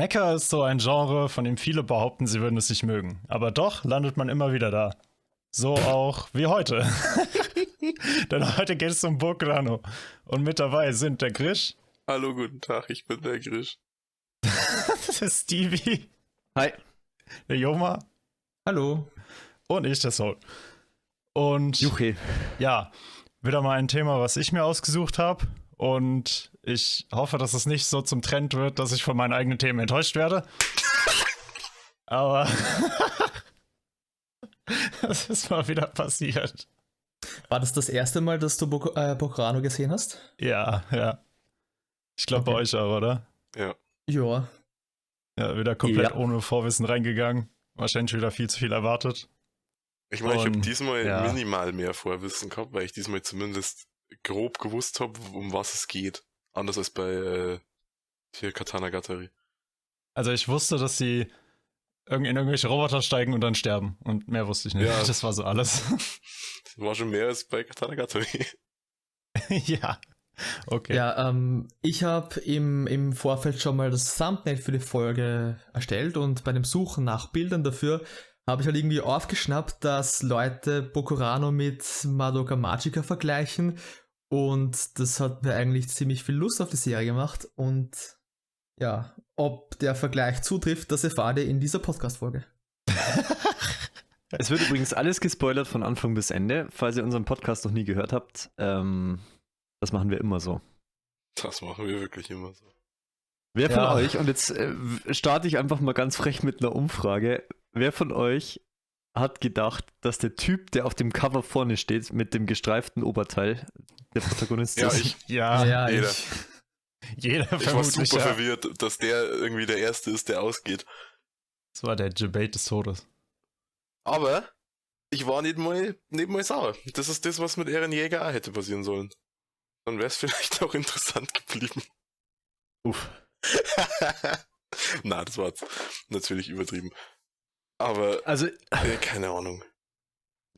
Mecha ist so ein Genre, von dem viele behaupten, sie würden es nicht mögen. Aber doch landet man immer wieder da. So auch wie heute. Denn heute geht es um Burgrano. Und mit dabei sind der Grisch. Hallo, guten Tag, ich bin der Grisch. das ist Stevie. Hi. Der Joma. Hallo. Und ich, der Soul. Und Juche. ja, wieder mal ein Thema, was ich mir ausgesucht habe. Und ich hoffe, dass es nicht so zum Trend wird, dass ich von meinen eigenen Themen enttäuscht werde. Aber das ist mal wieder passiert. War das das erste Mal, dass du Bo äh, Bocrano gesehen hast? Ja, ja. Ich glaube Okay. bei euch auch, oder? Ja. Ja. Ja, wieder komplett Ja. ohne Vorwissen reingegangen. Wahrscheinlich wieder viel zu viel erwartet. Ich meine, ich habe diesmal ja. minimal mehr Vorwissen gehabt, weil ich diesmal zumindest grob gewusst habe, um was es geht. Anders als bei äh, hier Katana Gatari. Also ich wusste, dass sie in irgendwelche Roboter steigen und dann sterben. Und mehr wusste ich nicht. Ja. Das war so alles. Das war schon mehr als bei Katana Gatari. ja. Okay. Ja, ähm, ich habe im, im Vorfeld schon mal das Thumbnail für die Folge erstellt und bei dem Suchen nach Bildern dafür habe ich halt irgendwie aufgeschnappt, dass Leute Bokurano mit Madoka Magica vergleichen und das hat mir eigentlich ziemlich viel Lust auf die Serie gemacht und ja, ob der Vergleich zutrifft, das erfahrt ihr in dieser Podcast-Folge. Es wird übrigens alles gespoilert von Anfang bis Ende. Falls ihr unseren Podcast noch nie gehört habt, ähm, das machen wir immer so. Das machen wir wirklich immer so. Wer von Ja. euch, und jetzt äh, starte ich einfach mal ganz frech mit einer Umfrage, wer von euch hat gedacht, dass der Typ, der auf dem Cover vorne steht, mit dem gestreiften Oberteil, der Protagonist Ja, ist? ich, Ja, jeder. ich, jeder ich war super ja. verwirrt, dass der irgendwie der Erste ist, der ausgeht. Das war der Debate des Todes. Aber ich war nicht mal, nicht mal sauer. Das ist das, was mit Eren Jäger auch hätte passieren sollen. Dann wäre es vielleicht auch interessant geblieben. Uff. Na, das war jetzt natürlich übertrieben. Aber, Also, äh, keine Ahnung.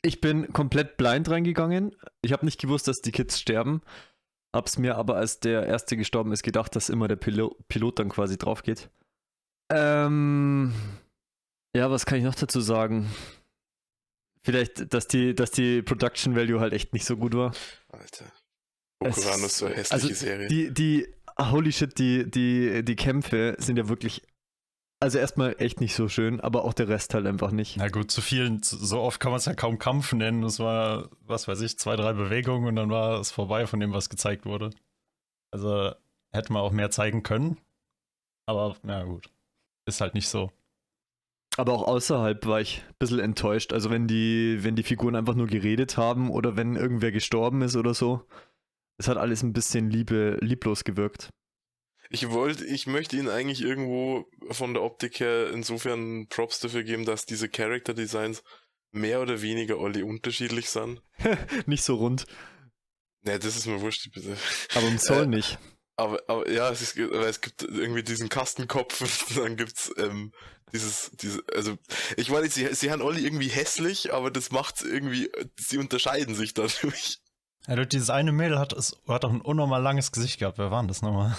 Ich bin komplett blind reingegangen. Ich habe nicht gewusst, dass die Kids sterben. Hab's mir aber, als der Erste gestorben ist, gedacht, dass immer der Pilo Pilot dann quasi drauf geht. Ähm. Ja, was kann ich noch dazu sagen? Vielleicht, dass die, dass die Production Value halt echt nicht so gut war. Alter. Ist so eine hässliche also, Serie. Die, die, holy shit, die, die, die Kämpfe sind ja wirklich, also erstmal echt nicht so schön, aber auch der Rest halt einfach nicht. Na gut, zu vielen, so oft kann man es ja kaum Kampf nennen. Es war, was weiß ich, zwei, drei Bewegungen und dann war es vorbei von dem, was gezeigt wurde. Also hätte man auch mehr zeigen können. Aber na gut. Ist halt nicht so. Aber auch außerhalb war ich ein bisschen enttäuscht. Also wenn die, wenn die Figuren einfach nur geredet haben oder wenn irgendwer gestorben ist oder so. Es hat alles ein bisschen liebe, lieblos gewirkt. Ich wollte, ich möchte ihnen eigentlich irgendwo von der Optik her insofern Props dafür geben, dass diese Character Designs mehr oder weniger alle unterschiedlich sind. nicht so rund. Ne, das ist mir wurscht, bitte. Aber im Soul Äh, nicht. Aber, aber ja, es, ist, aber es gibt irgendwie diesen Kastenkopf und dann gibt's ähm, dieses, diese, also ich meine, sie, sie haben alle irgendwie hässlich, aber das macht irgendwie, sie unterscheiden sich dadurch. Ja, du, dieses eine Mädel hat, es, hat doch ein unnormal langes Gesicht gehabt. Wer war denn das nochmal?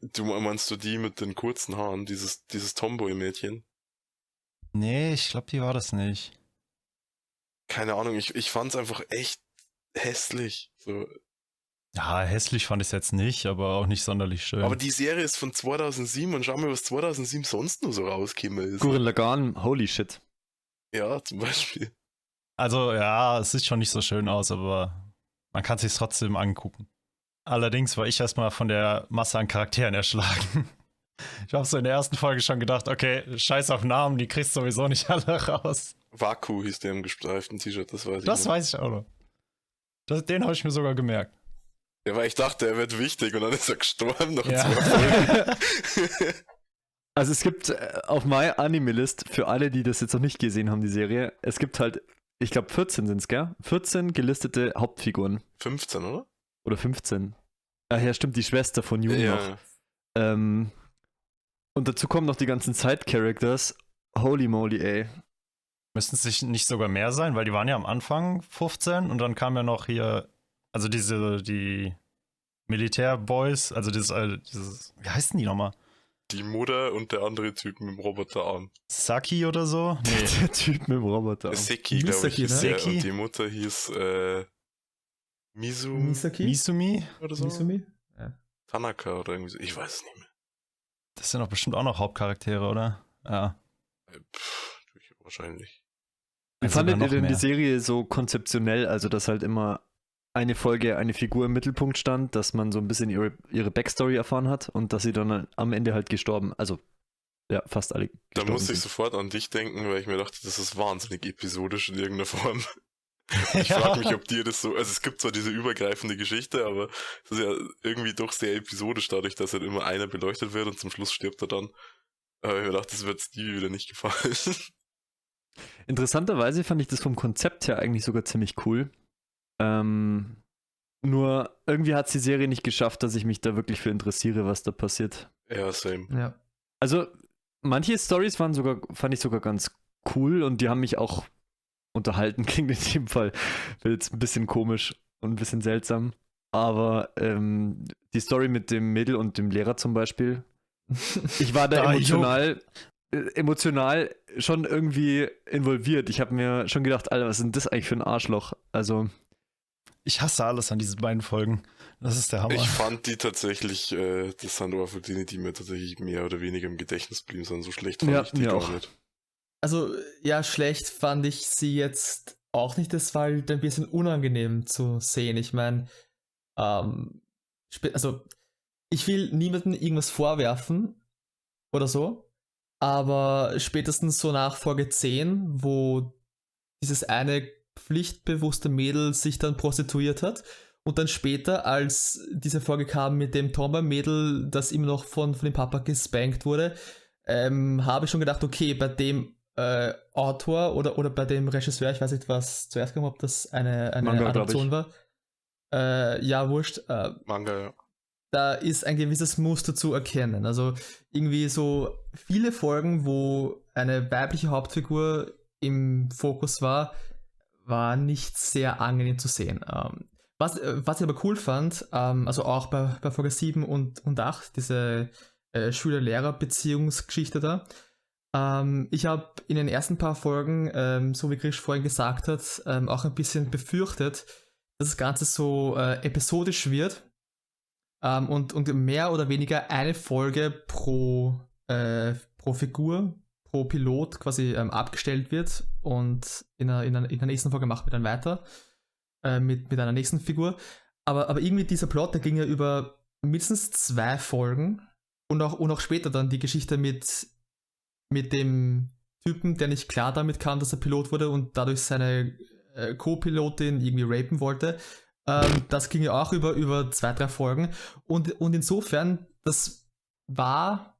Du meinst du die mit den kurzen Haaren, dieses, dieses Tomboy-Mädchen? Nee, ich glaube, die war das nicht. Keine Ahnung, ich, ich fand's einfach echt hässlich. So. Ja, hässlich fand ich es jetzt nicht, aber auch nicht sonderlich schön. Aber die Serie ist von 2007 und schau mal, was 2007 sonst nur so rausgekommen ist. Gurren Lagann, holy shit. Ja, zum Beispiel. Also ja, es sieht schon nicht so schön aus, aber man kann es sich trotzdem angucken. Allerdings war ich erstmal von der Masse an Charakteren erschlagen. Ich habe so in der ersten Folge schon gedacht, okay, scheiß auf Namen, die kriegst du sowieso nicht alle raus. Vaku hieß der im gestreiften T-Shirt, das weiß ich Das noch. weiß ich auch noch. Das, den habe ich mir sogar gemerkt. Ja, weil ich dachte, er wird wichtig und dann ist er gestorben nach Ja. zwei Folgen. Also es gibt äh, auf My Anime List, für alle, die das jetzt noch nicht gesehen haben, die Serie, es gibt halt, ich glaube 14 sind es, gell? 14 gelistete Hauptfiguren. 15, oder? Oder 15. Ach ja, stimmt, die Schwester von Jun noch. Ja. Ähm, und dazu kommen noch die ganzen Side-Characters. Holy moly, ey. Müssten es nicht- nicht sogar mehr sein, weil die waren ja am Anfang 15 und dann kam ja noch hier, also diese, die Militärboys, also dieses, äh, dieses, wie heißen die nochmal? die Mutter und der andere Typ mit dem Roboterarm. Saki oder so? Nee. Der Typ mit dem Roboter. Seki, glaube ich, hieß ne? Seki? Und die Mutter hieß äh, Misu Misaki? Misumi? oder so. Misumi? Tanaka oder irgendwie so. Ich weiß es nicht mehr. Das sind doch bestimmt auch noch Hauptcharaktere, oder? Ja. Äh, Pff, wahrscheinlich. Wie fandet ihr denn die. Serie so konzeptionell, also dass halt immer eine Folge eine Figur im Mittelpunkt stand, dass man so ein bisschen ihre, ihre Backstory erfahren hat und dass sie dann am Ende halt gestorben, also ja, fast alle Da musste ich sind. sofort an dich denken, weil ich mir dachte, das ist wahnsinnig episodisch in irgendeiner Form. Ich Ja. frage mich, ob dir das so, also es gibt zwar diese übergreifende Geschichte, aber es ist ja irgendwie doch sehr episodisch dadurch, dass halt immer einer beleuchtet wird und zum Schluss stirbt er dann. Aber ich mir dachte, das wird Stevie wieder nicht gefallen. Interessanterweise fand ich das vom Konzept her eigentlich sogar ziemlich cool. Ähm, nur irgendwie hat es die Serie nicht geschafft, dass ich mich da wirklich für interessiere, was da passiert. ja, same. Ja. Also, manche Stories waren sogar, fand ich sogar ganz cool und die haben mich auch unterhalten, klingt in dem Fall jetzt ein bisschen komisch und ein bisschen seltsam. Aber ähm, die Story mit dem Mädel und dem Lehrer zum Beispiel, ich war da emotional, äh, emotional schon irgendwie involviert. Ich habe mir schon gedacht, Alter, was ist denn das eigentlich für ein Arschloch? Also, Ich hasse alles an diesen beiden Folgen. Das ist der Hammer. Ich fand die tatsächlich, äh, das sind Dinge, die mir tatsächlich mehr oder weniger im Gedächtnis blieben, sondern so schlecht fand Ja, ich die gar auch. nicht. Also, ja, schlecht fand ich sie jetzt auch nicht. Das war halt ein bisschen unangenehm zu sehen. Ich meine, ähm, also, ich will niemandem irgendwas vorwerfen oder so, aber spätestens so nach Folge 10, wo dieses eine pflichtbewusste Mädel sich dann prostituiert hat und dann später, als diese Folge kam mit dem Tomba-Mädel, das immer noch von, von dem Papa gespankt wurde, ähm, habe ich schon gedacht, okay, bei dem äh, Autor oder, oder bei dem Regisseur, ich weiß nicht, was zuerst kam, ob das eine, eine Manga, Adaption war. Äh, ja, wurscht. Äh, Manga, ja. da ist ein gewisses Muster zu erkennen. Also irgendwie so viele Folgen, wo eine weibliche Hauptfigur im Fokus war, war nicht sehr angenehm zu sehen. Ähm, was, äh, was ich aber cool fand, ähm, also auch bei, bei Folge 7 und, und 8, diese äh, Schüler-Lehrer-Beziehungsgeschichte da, ähm, ich habe in den ersten paar Folgen, ähm, so wie Grisch vorhin gesagt hat, ähm, auch ein bisschen befürchtet, dass das Ganze so äh, episodisch wird. Ähm, und, und mehr oder weniger eine Folge pro, äh, pro Figur, pro Pilot quasi ähm, abgestellt wird. Und in der, in, der, in der nächsten Folge machen wir dann weiter äh, mit, mit einer nächsten Figur. Aber, aber irgendwie dieser Plot, der ging ja über mindestens zwei Folgen. Und auch, und auch später dann die Geschichte mit, mit dem Typen, der nicht klar damit kam, dass er Pilot wurde und dadurch seine äh, Co-Pilotin irgendwie rapen wollte. Ähm, das ging ja auch über, über zwei, drei Folgen. Und, und insofern, das war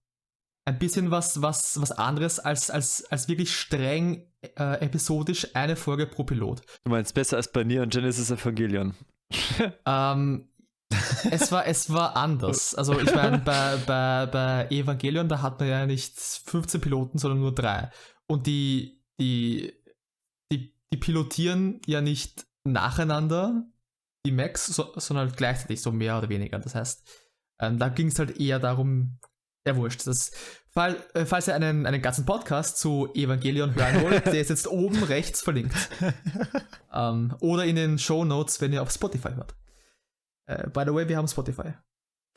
ein bisschen was, was, was anderes als, als, als wirklich streng äh, episodisch eine Folge pro Pilot. du meinst besser als bei Neon Genesis Evangelion. Ähm, es, war, es war anders. Also ich meine, bei, bei, bei Evangelion, da hat man ja nicht 15 Piloten, sondern nur drei. Und die, die, die, die pilotieren ja nicht nacheinander, die Max, so, sondern halt gleichzeitig so mehr oder weniger. Das heißt, ähm, da ging es halt eher darum, ja wurscht, das, fall, äh, falls ihr einen, einen ganzen Podcast zu Evangelion hören wollt, der ist jetzt oben rechts verlinkt. Ähm, oder in den Show Notes, wenn ihr auf Spotify hört. Äh, by the way, wir haben Spotify.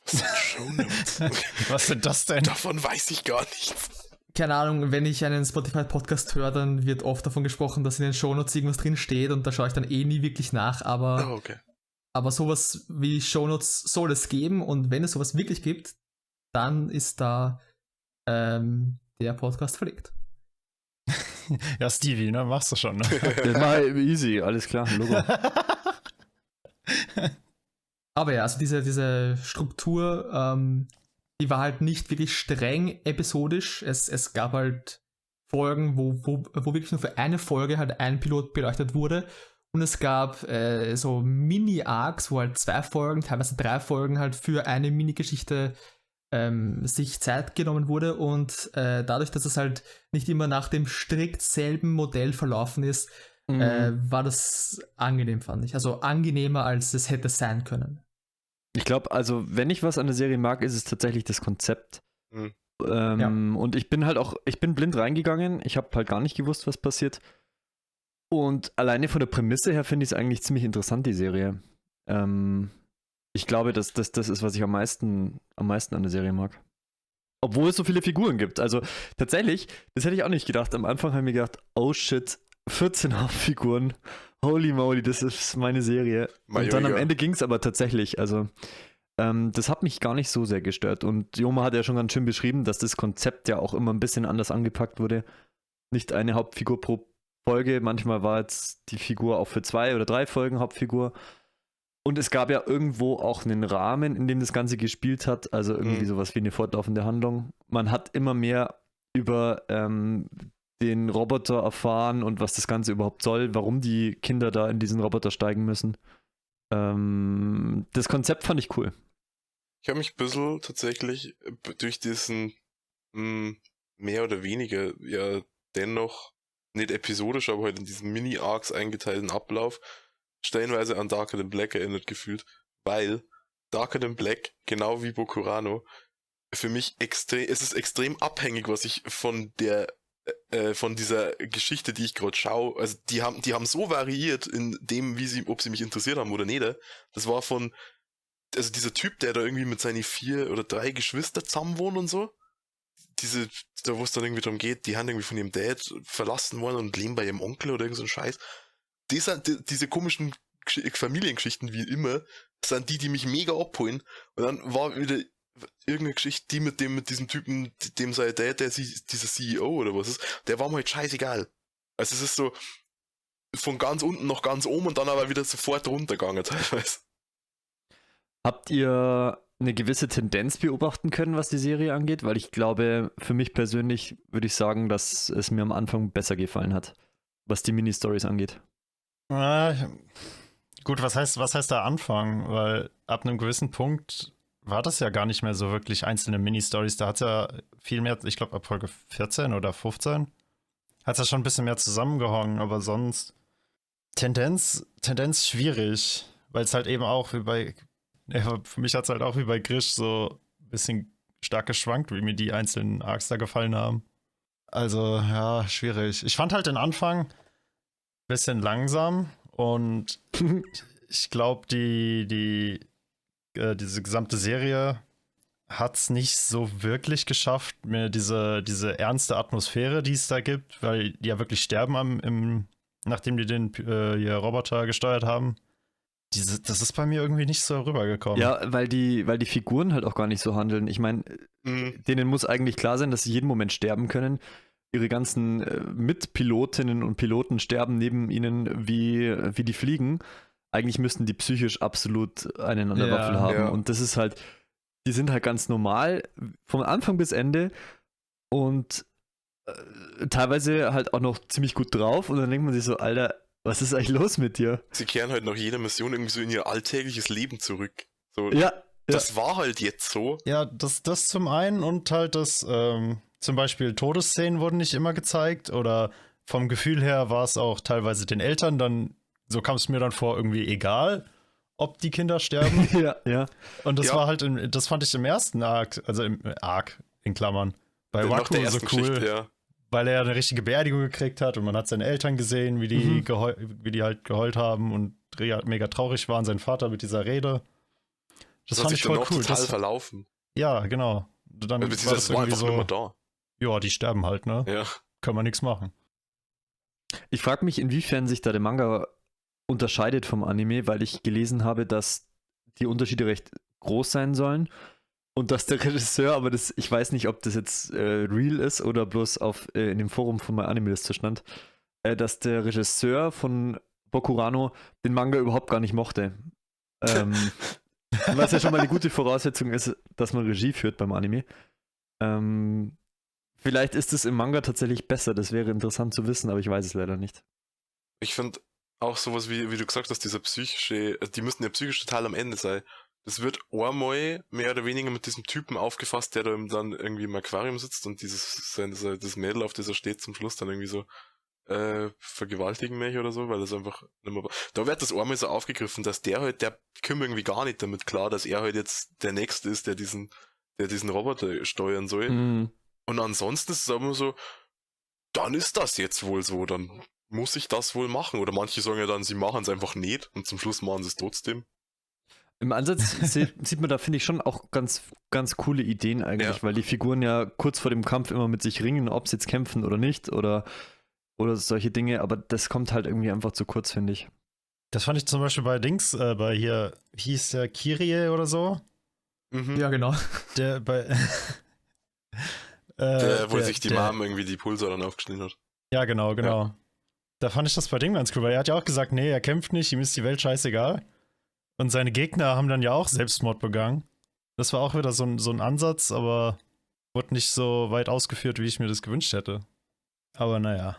Was sind Shownotes? Was sind das denn? Davon weiß ich gar nichts. Keine Ahnung, wenn ich einen Spotify-Podcast höre, dann wird oft davon gesprochen, dass in den Shownotes irgendwas drin steht und da schaue ich dann eh nie wirklich nach, aber, Oh, okay. aber sowas wie Shownotes soll es geben und wenn es sowas wirklich gibt, dann ist da ähm, der Podcast verlinkt. Ja, Stevie, ne? Machst du schon, ne? Das war easy, alles klar, Logo. Aber ja, also diese, diese Struktur, ähm, die war halt nicht wirklich streng episodisch. Es, es gab halt Folgen, wo, wo, wo wirklich nur für eine Folge halt ein Pilot beleuchtet wurde. Und es gab äh, so Mini-Arcs, wo halt zwei Folgen, teilweise drei Folgen halt für eine Mini-Geschichte ähm, sich Zeit genommen wurde. Und äh, dadurch, dass es halt nicht immer nach dem strikt selben Modell verlaufen ist, Mhm. äh, war das angenehm, fand ich. Also angenehmer, als es hätte sein können. Ich glaube, also wenn ich was an der Serie mag, ist es tatsächlich das Konzept. Hm. Ähm, Und ich bin halt auch, ich bin blind reingegangen. Ich habe halt gar nicht gewusst, was passiert. Und alleine von der Prämisse her finde ich es eigentlich ziemlich interessant, die Serie. Ähm, ich glaube, dass das, das ist, was ich am meisten, am meisten an der Serie mag. Obwohl es so viele Figuren gibt. Also tatsächlich, das hätte ich auch nicht gedacht. Am Anfang habe ich mir gedacht, oh shit, 14 Hauptfiguren. Holy moly, das ist meine Serie. Und dann am Ende ging es aber tatsächlich. Also, ähm, das hat mich gar nicht so sehr gestört. Und Joma hat ja schon ganz schön beschrieben, dass das Konzept ja auch immer ein bisschen anders angepackt wurde. Nicht eine Hauptfigur pro Folge. Manchmal war jetzt die Figur auch für zwei oder drei Folgen Hauptfigur. Und es gab ja irgendwo auch einen Rahmen, in dem das Ganze gespielt hat. Also irgendwie mhm. sowas wie eine fortlaufende Handlung. Man hat immer mehr über ähm, den Roboter erfahren und was das Ganze überhaupt soll, warum die Kinder da in diesen Roboter steigen müssen. Ähm, das Konzept fand ich cool. Ich habe mich ein bisschen tatsächlich durch diesen mh, hm, mehr oder weniger ja dennoch nicht episodisch, aber halt in diesen Mini-Arcs eingeteilten Ablauf stellenweise an Darker Than Black erinnert gefühlt, weil Darker Than Black, genau wie Bokurano, für mich extrem, es ist extrem abhängig, was ich von der äh, von dieser Geschichte, die ich gerade schaue, also die haben, die haben so variiert in dem, wie sie, ob sie mich interessiert haben oder nicht. Das war von, also dieser Typ, der da irgendwie mit seinen vier oder drei Geschwister zusammen wohnt und so. Diese, da wo es dann irgendwie darum geht, die haben irgendwie von ihrem Dad verlassen worden und leben bei ihrem Onkel oder irgend so ein Scheiß. Dieser, die, diese komischen Familiengeschichten wie immer, sind die, die mich mega abholen. Und dann war wieder irgendeine Geschichte, die mit dem, mit diesem Typen, dem sei der, der dieser CEO oder was ist, der war mir halt scheißegal. Also es ist so von ganz unten nach ganz oben und dann aber wieder sofort runtergegangen teilweise. Habt ihr eine gewisse Tendenz beobachten können, was die Serie angeht? Weil ich glaube, für mich persönlich würde ich sagen, dass es mir am Anfang besser gefallen hat, was die Mini-Stories angeht. Ah, gut, was heißt, was heißt da Anfang? Weil ab einem gewissen Punkt war das ja gar nicht mehr so wirklich einzelne Mini-Stories. Da hat es ja viel mehr, ich glaube ab Folge 14 oder 15, hat es ja schon ein bisschen mehr zusammengehangen, aber sonst Tendenz, Tendenz schwierig, weil es halt eben auch wie bei, ja, für mich hat es halt auch wie bei Grisch so ein bisschen stark geschwankt, wie mir die einzelnen Arcs da gefallen haben. Also, ja, schwierig. Ich fand halt den Anfang ein bisschen langsam und ich glaube, die, die äh, diese gesamte Serie hat es nicht so wirklich geschafft, mir diese, diese ernste Atmosphäre, die es da gibt, weil die ja wirklich sterben am, im, nachdem die den äh, Roboter gesteuert haben. Diese, das ist bei mir irgendwie nicht so rübergekommen. Ja, weil die, weil die Figuren halt auch gar nicht so handeln. Ich meine, mhm. denen muss eigentlich klar sein, dass sie jeden Moment sterben können. Ihre ganzen äh, Mitpilotinnen und Piloten sterben neben ihnen, wie, wie die fliegen eigentlich müssten die psychisch absolut einen an der ja, Waffel haben. Ja. Und das ist halt, die sind halt ganz normal vom Anfang bis Ende und äh, teilweise halt auch noch ziemlich gut drauf. Und dann denkt man sich so, Alter, was ist eigentlich los mit dir? Sie kehren halt nach jeder Mission irgendwie so in ihr alltägliches Leben zurück. So, ja. Das ja. war halt jetzt so. Ja, das, das zum einen und halt das, ähm, zum Beispiel Todesszenen wurden nicht immer gezeigt oder vom Gefühl her war es auch teilweise den Eltern dann so kam es mir dann vor, irgendwie egal, ob die Kinder sterben. ja, ja. Und das ja. war halt, im, das fand ich im ersten Arc, also im äh, Arc in Klammern, bei ja, Waku so cool. Ja. Weil er eine richtige Beerdigung gekriegt hat und man hat seine Eltern gesehen, wie die, mhm. wie die halt geheult haben und mega traurig waren, sein Vater mit dieser Rede. Das, das fand ich voll cool. total das, verlaufen. Ja, genau. Dann also, war das war einfach so, da. Ja, die sterben halt, ne? Ja. Kann man nichts machen. Ich frage mich, inwiefern sich da der Manga unterscheidet vom Anime, weil ich gelesen habe, dass die Unterschiede recht groß sein sollen und dass der Regisseur, aber das, ich weiß nicht, ob das jetzt äh, real ist oder bloß auf, äh, in dem Forum von meinem Anime-Liste stand, äh, dass der Regisseur von Bokurano den Manga überhaupt gar nicht mochte. Ähm, was ja schon mal eine gute Voraussetzung ist, dass man Regie führt beim Anime. Ähm, vielleicht ist es im Manga tatsächlich besser, das wäre interessant zu wissen, aber ich weiß es leider nicht. Ich finde, auch sowas wie, wie du gesagt hast, dieser psychische, also die müssten ja psychisch total am Ende sein. Das wird einmal mehr oder weniger mit diesem Typen aufgefasst, der da dann irgendwie im Aquarium sitzt und dieses, sein, das Mädel, auf das er steht, zum Schluss dann irgendwie so, äh, vergewaltigen mich oder so, weil das einfach nicht mehr, da wird das einmal so aufgegriffen, dass der halt, der kümmert irgendwie gar nicht damit klar, dass er halt jetzt der Nächste ist, der diesen, der diesen Roboter steuern soll. Mhm. Und ansonsten ist es aber so, dann ist das jetzt wohl so, dann muss ich das wohl machen. Oder manche sagen ja dann, sie machen es einfach nicht und zum Schluss machen sie es trotzdem. Im Ansatz sieht man da, finde ich, schon auch ganz, ganz coole Ideen eigentlich, Ja. weil die Figuren ja kurz vor dem Kampf immer mit sich ringen, ob sie jetzt kämpfen oder nicht oder, oder solche Dinge, aber das kommt halt irgendwie einfach zu kurz, finde ich. Das fand ich zum Beispiel bei Dings, äh, bei hier, hieß der Kirie oder so? Mhm. Ja, genau. Der bei. der, äh, wo sich die der- Mom irgendwie die Pulsar dann aufgeschnitten hat. Ja, genau, genau. Da fand ich das bei Ding ganz cool, weil er hat ja auch gesagt, nee, er kämpft nicht, ihm ist die Welt scheißegal. Und seine Gegner haben dann ja auch Selbstmord begangen. Das war auch wieder so ein, so ein Ansatz, aber wurde nicht so weit ausgeführt, wie ich mir das gewünscht hätte. Aber naja.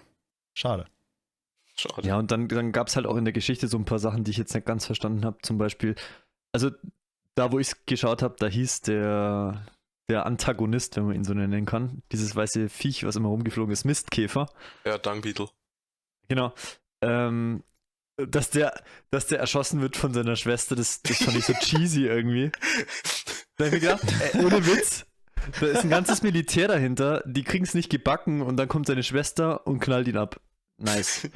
Schade. Schade. Ja, und dann, dann gab es halt auch in der Geschichte so ein paar Sachen, die ich jetzt nicht ganz verstanden habe. Zum Beispiel, also da, wo ich es geschaut habe, da hieß der, der Antagonist, wenn man ihn so nennen kann, dieses weiße Viech, was immer rumgeflogen ist, Mistkäfer. Ja, Dung Beetle. Genau. Ähm, dass der, dass der erschossen wird von seiner Schwester, das, das fand ich so cheesy irgendwie. Da hab ich gedacht, ey, ohne Witz, da ist ein ganzes Militär dahinter, die kriegen es nicht gebacken und dann kommt seine Schwester und knallt ihn ab. Nice.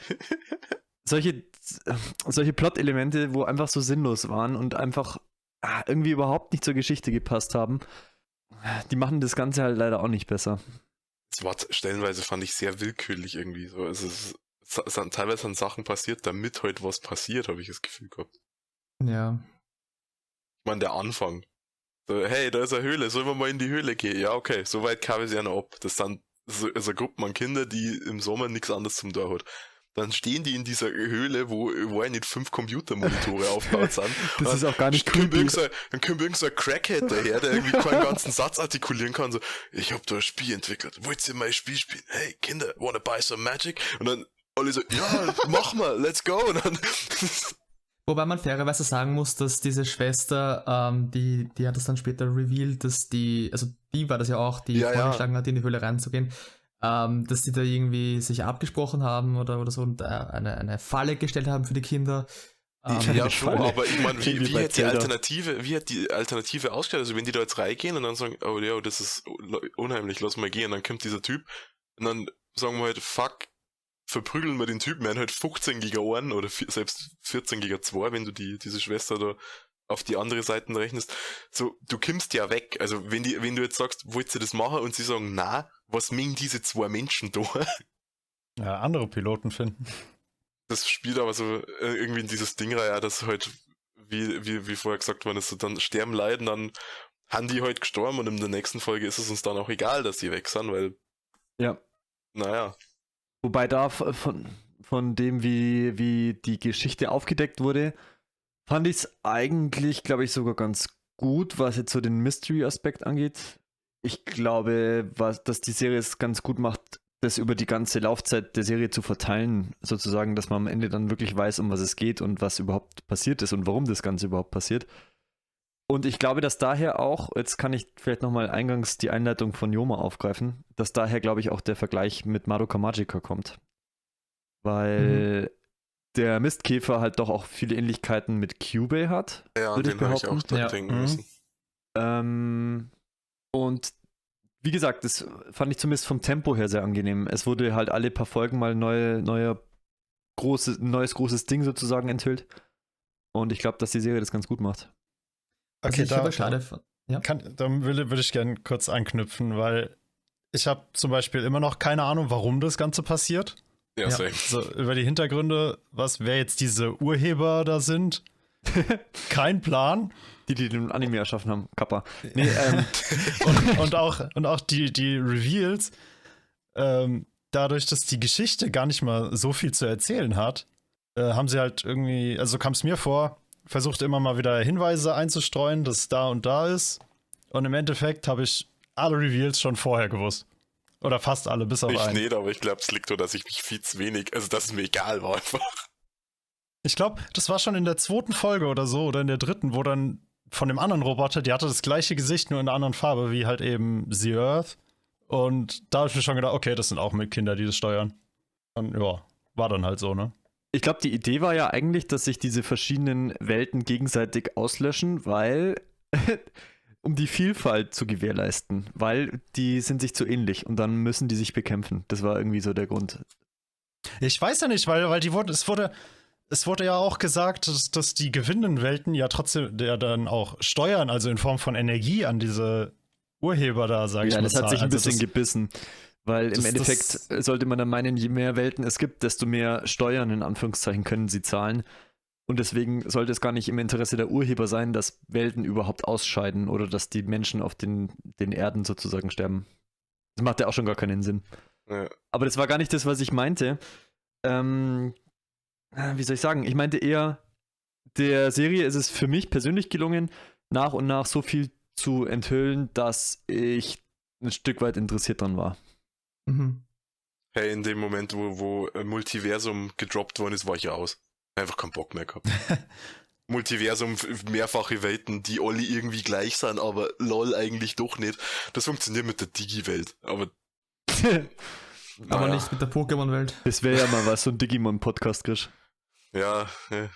Solche, solche Plot-Elemente, wo einfach so sinnlos waren und einfach ah, irgendwie überhaupt nicht zur Geschichte gepasst haben, die machen das Ganze halt leider auch nicht besser. Es war stellenweise fand ich sehr willkürlich irgendwie. So, es, ist- sind teilweise sind Sachen passiert, damit heute was passiert, habe ich das Gefühl gehabt. Ja. Ich meine, der Anfang. So, hey, da ist eine Höhle, sollen wir mal in die Höhle gehen? Ja, okay, so weit kam es ja noch ab. Das sind so, also Gruppen an Kinder, die im Sommer nichts anderes zum Tor hat. Dann stehen die in dieser Höhle, wo, wo ja nicht fünf Computermonitore aufgebaut sind. Das ist auch gar nicht ein- dann kommt irgend so ein Crackhead daher, der irgendwie keinen ganzen Satz artikulieren kann. So, ich hab da ein Spiel entwickelt. Wollt ihr mein Spiel spielen? Hey, Kinder, wanna buy some magic? Und dann alle so, ja, mach mal, let's go. Wobei man fairerweise sagen muss, dass diese Schwester, ähm, die, die hat das dann später revealed, dass die, also die war das ja auch, die Ja, ja. vorgeschlagen hat, in die Höhle reinzugehen, ähm, dass die da irgendwie sich abgesprochen haben oder, oder so und äh, eine, eine Falle gestellt haben für die Kinder. Ähm, ja, schon, Falle. aber ich meine, wie, Irgendwie wie bei hätte die. Alternative, wie hat die Alternative ausgeschaut? Also wenn die da jetzt reingehen und dann sagen, oh ja, das ist unheimlich, lass mal gehen, dann kommt dieser Typ und dann sagen wir halt, fuck, verprügeln wir den Typen, er hat halt 15 Giga Ohren oder selbst 14 Giga 2, wenn du die, diese Schwester da auf die andere Seite rechnest. So, du kimmst ja weg. Also wenn die, wenn du jetzt sagst, wollt ihr das machen und sie sagen, na, was mengen diese zwei Menschen da? Ja, andere Piloten finden. das spielt aber so äh, irgendwie in dieses Ding rein, ja, dass halt, wie, wie, wie vorher gesagt worden ist, so dann sterben leiden, dann haben die halt gestorben und in der nächsten Folge ist es uns dann auch egal, dass die weg sind, weil, Ja. naja, Wobei da von, von dem, wie, wie die Geschichte aufgedeckt wurde, fand ich es eigentlich, glaube ich, sogar ganz gut, was jetzt so den Mystery-Aspekt angeht. Ich glaube, was, dass die Serie es ganz gut macht, das über die ganze Laufzeit der Serie zu verteilen, sozusagen, dass man am Ende dann wirklich weiß, um was es geht und was überhaupt passiert ist und warum das Ganze überhaupt passiert. Und ich glaube, dass daher auch, jetzt kann ich vielleicht nochmal eingangs die Einleitung von Yoma aufgreifen, dass daher, glaube ich, auch der Vergleich mit Madoka Magica kommt. Weil der Mistkäfer halt doch auch viele Ähnlichkeiten mit Cubey hat. ja, an Würde ich den habe ich auch Ja. denken Mhm. müssen. Ähm, und wie gesagt, das fand ich zumindest vom Tempo her sehr angenehm. Es wurde halt alle paar Folgen mal neue, neuer großes, neues großes Ding sozusagen enthüllt. Und ich glaube, dass die Serie das ganz gut macht. Was Okay, ich da, aber schade fand. Ja. Kann, da würde, würde ich gerne kurz anknüpfen, weil ich habe zum Beispiel immer noch keine Ahnung, warum das Ganze passiert. Ja, Ja. So, über die Hintergründe, was, wer jetzt diese Urheber da sind. Kein Plan. Die, die den Anime erschaffen haben. Kappa. Nee, ähm, Und, und auch, und auch die, die Reveals, ähm, dadurch, dass die Geschichte gar nicht mal so viel zu erzählen hat, äh, haben sie halt irgendwie, also kam es mir vor, versucht immer mal wieder Hinweise einzustreuen, dass es da und da ist. Und im Endeffekt habe ich alle Reveals schon vorher gewusst. Oder fast alle, bis auf Ich einen. nicht, aber ich glaube, es liegt daran, dass ich mich viel zu wenig, also dass es mir egal war einfach. Ich glaube, das war schon in der zweiten Folge oder so, oder in der dritten, wo dann von dem anderen Roboter, die hatte das gleiche Gesicht, nur in einer anderen Farbe, wie halt eben The Earth. Und da habe ich mir schon gedacht, okay, das sind auch mit Kinder, die das steuern. Und ja, war dann halt so, ne? Ich glaube, die Idee war ja eigentlich, dass sich diese verschiedenen Welten gegenseitig auslöschen, weil um die Vielfalt zu gewährleisten, weil die sind sich zu ähnlich und dann müssen die sich bekämpfen. Das war irgendwie so der Grund. Ich weiß ja nicht, weil, weil die wurde, es wurde, es wurde ja auch gesagt, dass, dass die gewinnenden Welten ja trotzdem ja dann auch steuern, also in Form von Energie an diese Urheber da, sag ich Ja, mal. das hat sich ein Also bisschen gebissen. Weil das- im Endeffekt das- sollte man dann meinen, je mehr Welten es gibt, desto mehr Steuern in Anführungszeichen können sie zahlen. Und deswegen sollte es gar nicht im Interesse der Urheber sein, dass Welten überhaupt ausscheiden oder dass die Menschen auf den, den Erden sozusagen sterben. Das macht ja auch schon gar keinen Sinn. Ja. Aber das war gar nicht das, was ich meinte. Ähm, äh, wie soll ich sagen? Ich meinte eher, der Serie ist es für mich persönlich gelungen, nach und nach so viel zu enthüllen, dass ich ein Stück weit interessiert dran war. Mhm. Hey, in dem Moment, wo, wo äh, Multiversum gedroppt worden ist, war ich ja aus. Einfach keinen Bock mehr gehabt. Multiversum, mehrfache Welten, die alle irgendwie gleich sind, aber lol eigentlich doch nicht. Das funktioniert mit der Digi-Welt. Aber, Aber nicht mit der Pokémon-Welt. Das wäre ja mal was, so ein Digimon-Podcast, Krisch. Ja, ja.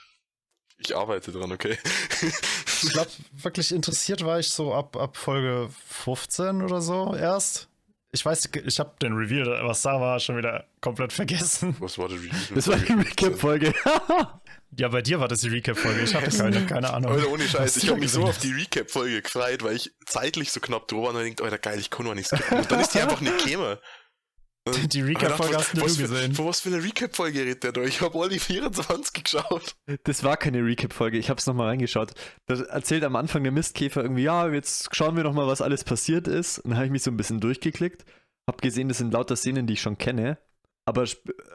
ich arbeite dran, okay. Ich glaube, wirklich interessiert war ich so ab, ab Folge 15 oder so erst. Ich weiß, ich habe den Reveal, was da war, schon wieder komplett vergessen. Was war der Review? Das war die Recap-Folge. Ja, bei dir war das die Recap-Folge. Ich habe keine, keine Ahnung. Alter, ohne Was Scheiß, ich habe mich so auf die Recap-Folge gefreut, weil ich zeitlich so knapp drüber war und dann denkt, Alter, geil, ich kann noch nicht skippen. Und dann ist die einfach nicht gekommen. Und Die Recap-Folge hast was du für- gesehen. Vor was für eine Recap-Folge redet der da? Ich habe alle 24 geschaut. Das war keine Recap-Folge, ich habe es nochmal reingeschaut. Da erzählt am Anfang der Mistkäfer irgendwie, ja, jetzt schauen wir nochmal, was alles passiert ist. Und dann habe ich mich so ein bisschen durchgeklickt, habe gesehen, das sind lauter Szenen, die ich schon kenne. Aber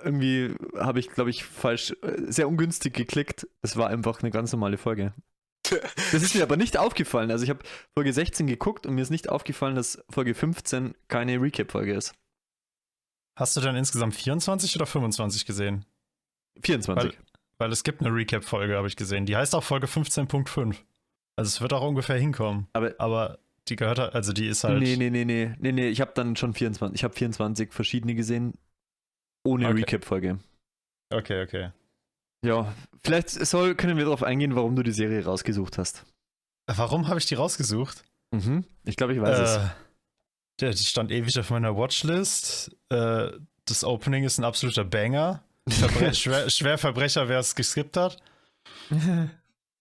irgendwie habe ich, glaube ich, falsch, äh, sehr ungünstig geklickt. Das war einfach eine ganz normale Folge. Das ist mir aber nicht aufgefallen. Also ich habe Folge 16 geguckt und mir ist nicht aufgefallen, dass Folge 15 keine Recap-Folge ist. Hast du dann insgesamt 24 oder 25 gesehen? 24. Weil es gibt eine Recap-Folge, habe ich gesehen. Die heißt auch Folge 15.5. Also es wird auch ungefähr hinkommen. Aber Aber die gehört halt, also die ist halt. Nee, nee, nee, nee, nee, nee, ich habe dann schon 24, ich habe 24 verschiedene gesehen, ohne Okay. Recap-Folge. Okay, okay. Ja, vielleicht soll, können wir darauf eingehen, warum du die Serie rausgesucht hast. Warum habe ich die rausgesucht? Mhm. Ich glaube, ich weiß es. Ja, die stand ewig auf meiner Watchlist. Äh, das Opening ist ein absoluter Banger. Verbre Schwer Schwerverbrecher, wer es geskippt hat.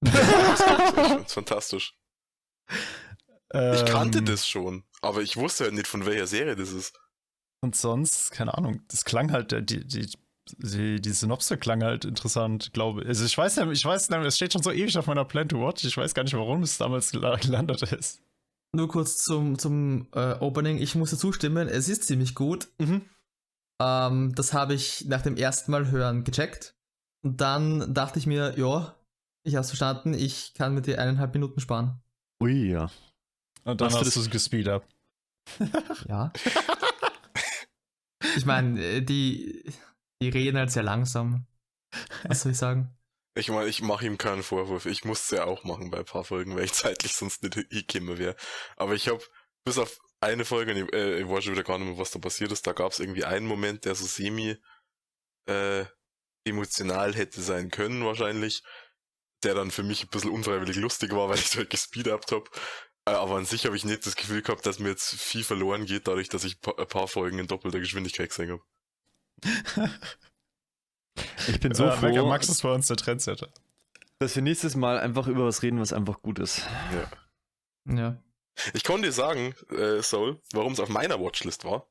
Das ist fantastisch. Ich kannte Ähm, das schon, aber ich wusste halt nicht, von welcher Serie das ist. Und sonst, keine Ahnung, das klang halt, äh, die, die, die, die Synopse klang halt interessant, glaube ich. Also ich weiß ja, ich weiß, es steht schon so ewig auf meiner Plan to Watch. Ich weiß gar nicht, warum es damals gel- gelandet ist. Nur kurz zum, zum äh, Opening. Ich muss dir zustimmen, es ist ziemlich gut. Mhm. Ähm, das habe ich nach dem ersten Mal hören gecheckt. Und dann dachte ich mir, ja, ich habe es verstanden, ich kann mit dir eineinhalb Minuten sparen. Ui, ja. Und dann Hast du hast, das- du es gespeed up. Ja. ich meine, äh, die, die reden halt sehr langsam. Was soll ich sagen? Ich meine, ich mache ihm keinen Vorwurf. Ich musste ja auch machen bei ein paar Folgen, weil ich zeitlich sonst nicht hingekommen wäre. Aber ich habe bis auf eine Folge, ich, äh, ich weiß schon wieder gar nicht mehr, was da passiert ist, da gab es irgendwie einen Moment, der so semi äh, emotional hätte sein können wahrscheinlich, der dann für mich ein bisschen unfreiwillig lustig war, weil ich so halt gespeedabt habe. Äh, aber an sich habe ich nicht das Gefühl gehabt, dass mir jetzt viel verloren geht, dadurch, dass ich ein paar Folgen in doppelter Geschwindigkeit gesehen habe. Ich bin so ja, Mega froh, Max ist bei uns der Trendsetter. dass wir nächstes Mal einfach über was reden, was einfach gut ist. Ja. Ich konnte dir sagen, äh, Soul, warum es auf meiner Watchlist war.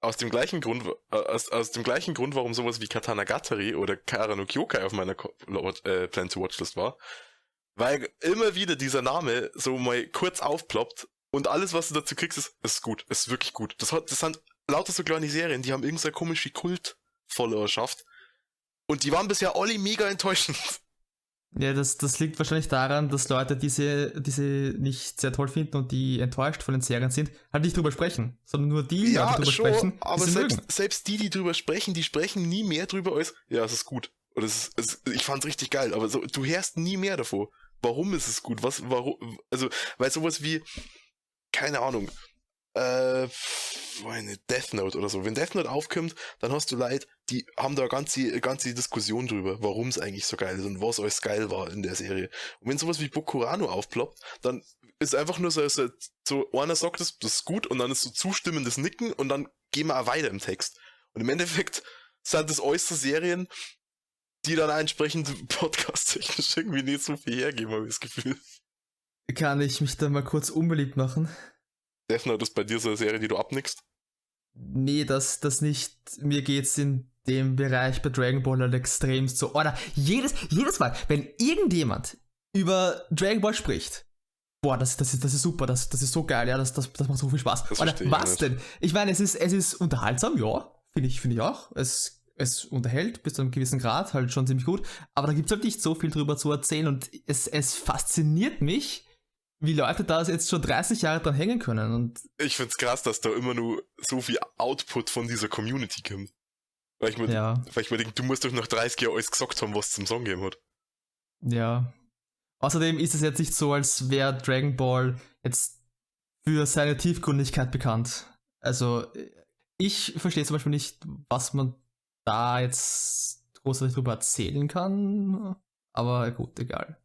Aus dem gleichen Grund, äh, aus, aus dem gleichen Grund, warum sowas wie Katana Gatari oder Kara no Kyokai auf meiner Ko äh, Plan to Watchlist war. Weil immer wieder dieser Name so mal kurz aufploppt und alles, was du dazu kriegst, ist, ist gut, ist wirklich gut. Das, hat, das sind lauter so kleine Serien, die haben irgendeine komische Kult-Followerschaft. Und die waren bisher alle mega enttäuschend. Ja, das, das liegt wahrscheinlich daran, dass Leute diese, diese nicht sehr toll finden und die enttäuscht von den Serien sind, halt nicht drüber sprechen, sondern nur die Leute drüber sprechen, die aber sie selbst, mögen. selbst die, die drüber sprechen, die sprechen nie mehr drüber als, ja, es ist gut. Oder es ist, es, ich fand's richtig geil, aber so, du hörst nie mehr davor. Warum ist es gut? Was, warum, also, weil sowas wie, keine Ahnung, äh, pf, eine Death Note oder so. Wenn Death Note aufkommt, dann hast du Leute, die haben da ganze, ganze Diskussion drüber, warum es eigentlich so geil ist und was alles geil war in der Serie. Und wenn sowas wie Bokurano aufploppt, dann ist einfach nur so, so, so einer sagt das, das ist gut und dann ist so zustimmendes Nicken und dann gehen wir auch weiter im Text. Und im Endeffekt sind das äußere Serien, die dann entsprechend podcast-technisch irgendwie nicht so viel hergeben, habe ich das Gefühl. Kann ich mich da mal kurz unbeliebt machen? Death Note ist bei dir so eine Serie, die du abnickst? Nee, das, das nicht. Mir geht's in dem Bereich bei Dragon Ball halt extrem so. Oder jedes, jedes Mal, wenn irgendjemand über Dragon Ball spricht, boah, das, das, ist, das ist super, das, das ist so geil, ja, das, das, das macht so viel Spaß. Das Oder was nicht. denn? Ich meine, es ist, es ist unterhaltsam, ja, finde ich, finde ich auch. Es, es unterhält bis zu einem gewissen Grad halt schon ziemlich gut, aber da gibt's halt nicht so viel drüber zu erzählen und es, es fasziniert mich, wie Leute da jetzt schon 30 Jahre dran hängen können und Ich find's krass, dass da immer nur so viel Output von dieser Community kommt. Weil ich mir, ja. weil ich mir denke, du musst doch nach 30 Jahren alles gesagt haben, was zum Song gegeben hat. Ja. Außerdem ist es jetzt nicht so, als wäre Dragon Ball jetzt für seine Tiefgründigkeit bekannt. Also, ich verstehe zum Beispiel nicht, was man da jetzt großartig drüber erzählen kann. Aber gut, egal.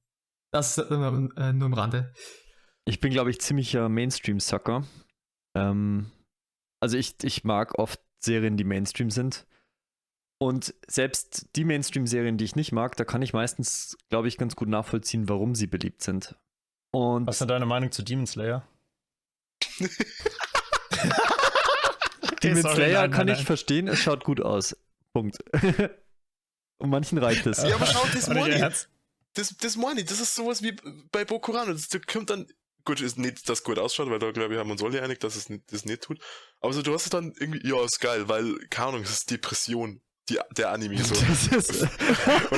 Das äh, nur im Rande. Ich bin, glaube ich, ziemlicher Mainstream-Sucker. Ähm, also ich, ich mag oft Serien, die Mainstream sind. Und selbst die Mainstream-Serien, die ich nicht mag, da kann ich meistens, glaube ich, ganz gut nachvollziehen, warum sie beliebt sind. Und Was ist denn deine Meinung zu Demon Slayer? Demon Sorry, Slayer nein, kann nein, ich nein. verstehen, es schaut gut aus. Punkt. Und manchen reicht es. Ja, aber schau, das. Ernst? Das, das meine ich, das ist sowas wie bei Bokurano. Das, da kommt dann, gut, ist nicht, dass gut ausschaut, weil da, glaube ich, haben wir uns alle einig, dass es nicht, das nicht tut. Aber so, du hast es dann irgendwie, ja, ist geil, weil, keine Ahnung, das ist Depression, die, der Anime so. Das ist, Und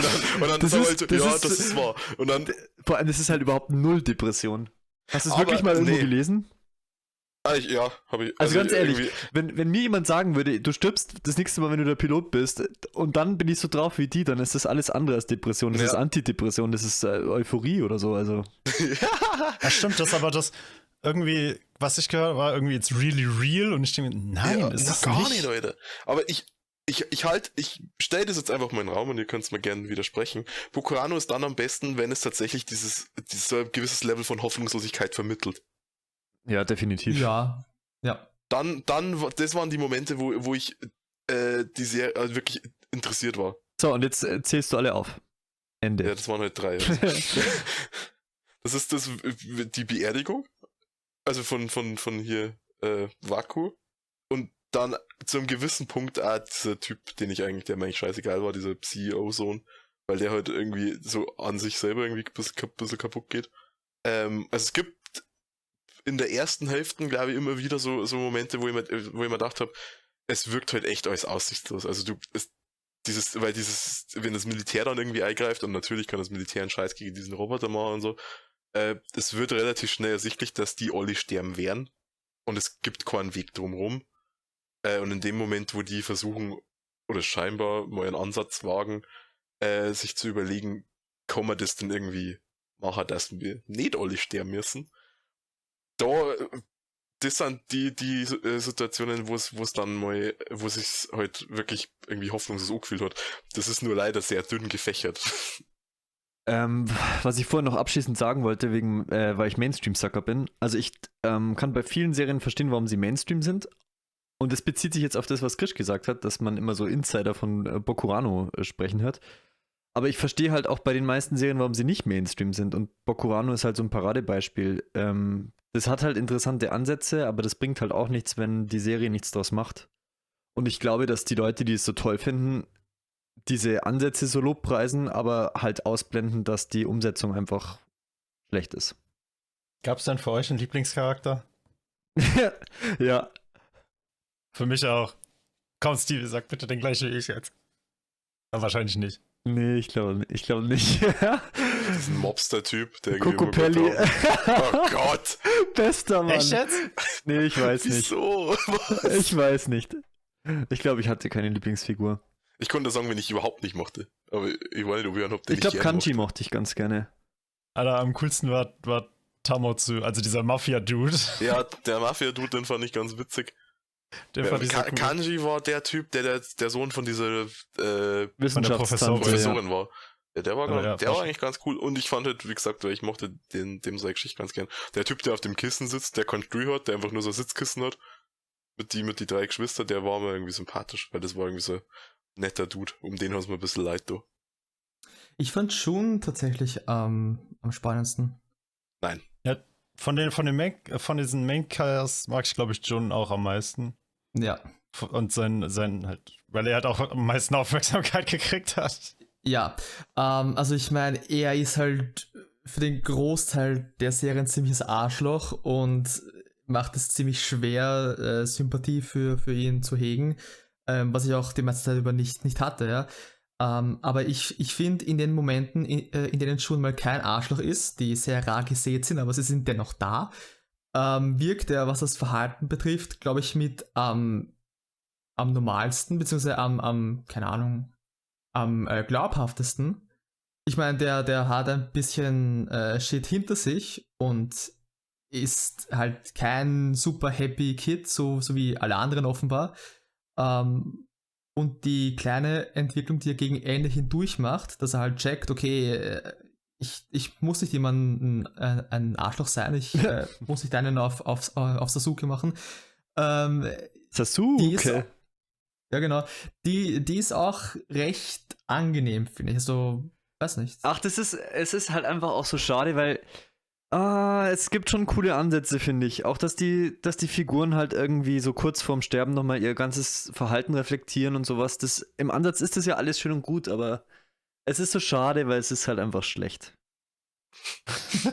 dann, und dann Das so ist- halt das ja, ist- das ist wahr. Und dann, vor allem, das ist halt überhaupt null Depression. Hast du es wirklich mal irgendwo nee. gelesen? Ah, ich, ja, habe ich. Also ganz ehrlich, irgendwie- wenn, wenn mir jemand sagen würde, du stirbst das nächste Mal, wenn du der Pilot bist, und dann bin ich so drauf wie die, dann ist das alles andere als Depression. Das Ja. ist Antidepression, das ist äh, Euphorie oder so. Also. Ja, stimmt, das aber das irgendwie, was ich gehört habe, war irgendwie it's really real und ich denke, mir, nein, ja, ist gar nicht. nicht, Leute. Aber ich, ich, ich halt, ich stelle das jetzt einfach mal in den Raum und ihr könnt es mir gerne widersprechen. Bokurano ist dann am besten, wenn es tatsächlich dieses, dieses gewisses Level von Hoffnungslosigkeit vermittelt. Ja, definitiv. Ja. Ja. Dann, dann, das waren die Momente, wo, wo ich äh, die sehr also wirklich interessiert war. So, und jetzt äh, zählst du alle auf. Ende. Ja, das waren halt drei. das ist das die Beerdigung, also von von von hier äh, Vaku und dann zu einem gewissen Punkt auch dieser Typ, den ich eigentlich, der mir eigentlich scheißegal war, dieser CEO-Sohn, weil der halt irgendwie so an sich selber irgendwie ein bisschen, ein bisschen kaputt geht. Ähm, also es gibt in der ersten Hälfte, glaube ich, immer wieder so, so Momente, wo ich mir, wo ich mir gedacht habe, es wirkt halt echt alles aussichtslos. Also du, es, dieses, weil dieses, wenn das Militär dann irgendwie eingreift, und natürlich kann das Militär einen Scheiß gegen diesen Roboter machen und so, äh, es wird relativ schnell ersichtlich, dass die alle sterben werden. Und es gibt keinen Weg drumherum. Äh, und in dem Moment, wo die versuchen, oder scheinbar mal einen Ansatz wagen, äh, sich zu überlegen, kann man das denn irgendwie machen, dass wir nicht alle sterben müssen. Da, das sind die, die äh, Situationen, wo es, wo es dann mal, wo sich halt wirklich irgendwie hoffnungslos angefühlt hat. Das ist nur leider sehr dünn gefächert. Ähm, was ich vorhin noch abschließend sagen wollte, wegen, äh, weil ich Mainstream-Sucker bin. Also ich ähm, kann bei vielen Serien verstehen, warum sie Mainstream sind. Und das bezieht sich jetzt auf das, was Krisch gesagt hat, dass man immer so Insider von äh, Bokurano äh, sprechen hört. Aber ich verstehe halt auch bei den meisten Serien, warum sie nicht Mainstream sind. Und Bokurano ist halt so ein Paradebeispiel. Ähm, das hat halt interessante Ansätze, aber das bringt halt auch nichts, wenn die Serie nichts draus macht. Und ich glaube, dass die Leute, die es so toll finden, diese Ansätze so lobpreisen, aber halt ausblenden, dass die Umsetzung einfach schlecht ist. Gab es denn für euch einen Lieblingscharakter? ja. Für mich auch. Komm, Stevie, sag bitte den gleichen wie ich jetzt. Aber wahrscheinlich nicht. Nee, ich glaube ich glaub nicht. Diesen Mobster-Typ, der irgendwie Coco immer Pelli. gut drauf- Oh Gott! Bester Mann. Echt jetzt? Nee, ich weiß nicht. Wieso? Ich weiß nicht. Ich glaube, ich hatte keine Lieblingsfigur. Ich konnte sagen, wenn ich überhaupt nicht mochte. Aber ich weiß nicht, ob ich einen hab, den Ich glaube, Kanji mochte. mochte ich ganz gerne. Alter, am coolsten war, war Tamotsu, also dieser Mafia-Dude. Ja, der Mafia-Dude, den fand ich ganz witzig. Der Ja, fand ich so Ka cool. Kanji war der Typ, der der, der Sohn von dieser äh, Professorin, Wissenschaftstante. ja. War. Ja, der war, gar, ja, der war eigentlich ganz cool. Und ich fand halt, wie gesagt, weil ich mochte den, dem seine Geschichte ganz gern. Der Typ, der auf dem Kissen sitzt, der kein Stuhl hat, der einfach nur so ein Sitzkissen hat, mit die, mit die drei Geschwister, der war mir irgendwie sympathisch, weil das war irgendwie so ein netter Dude. Um den hast du mir ein bisschen leid, du. Ich fand Shun tatsächlich ähm, am spannendsten. Von den, von den Main, von diesen Main-Cars mag ich, glaube ich, Jun auch am meisten. Ja. Und sein, sein halt, weil er halt auch am meisten Aufmerksamkeit gekriegt hat. Ja, ähm, also ich meine, er ist halt für den Großteil der Serie ein ziemliches Arschloch und macht es ziemlich schwer, äh, Sympathie für, für ihn zu hegen, ähm, was ich auch die meiste Zeit über nicht, nicht hatte, ja. Ähm, aber ich, ich finde, in den Momenten, in, äh, in denen schon mal kein Arschloch ist, die sehr rar gesät sind, aber sie sind dennoch da, ähm, wirkt er, was das Verhalten betrifft, glaube ich, mit am normalsten, beziehungsweise am, am keine Ahnung, am äh, glaubhaftesten. Ich meine, der, der hat ein bisschen äh, Shit hinter sich und ist halt kein super happy Kid, so, so wie alle anderen offenbar. Ähm, und die kleine Entwicklung, die er gegen Ende hindurch macht, dass er halt checkt, okay, äh, ich, ich muss nicht jemand ein, äh, ein Arschloch sein, ich äh, muss nicht einen auf, auf, auf Sasuke machen. Ähm, Sasuke. Ja, genau. Die, die ist auch recht angenehm, finde ich. Also, weiß nicht. Ach, das ist, es ist halt einfach auch so schade, weil ah, es gibt schon coole Ansätze, finde ich. Auch, dass die, dass die Figuren halt irgendwie so kurz vorm Sterben nochmal ihr ganzes Verhalten reflektieren und sowas. Das, Im Ansatz ist das ja alles schön und gut, aber es ist so schade, weil es ist halt einfach schlecht.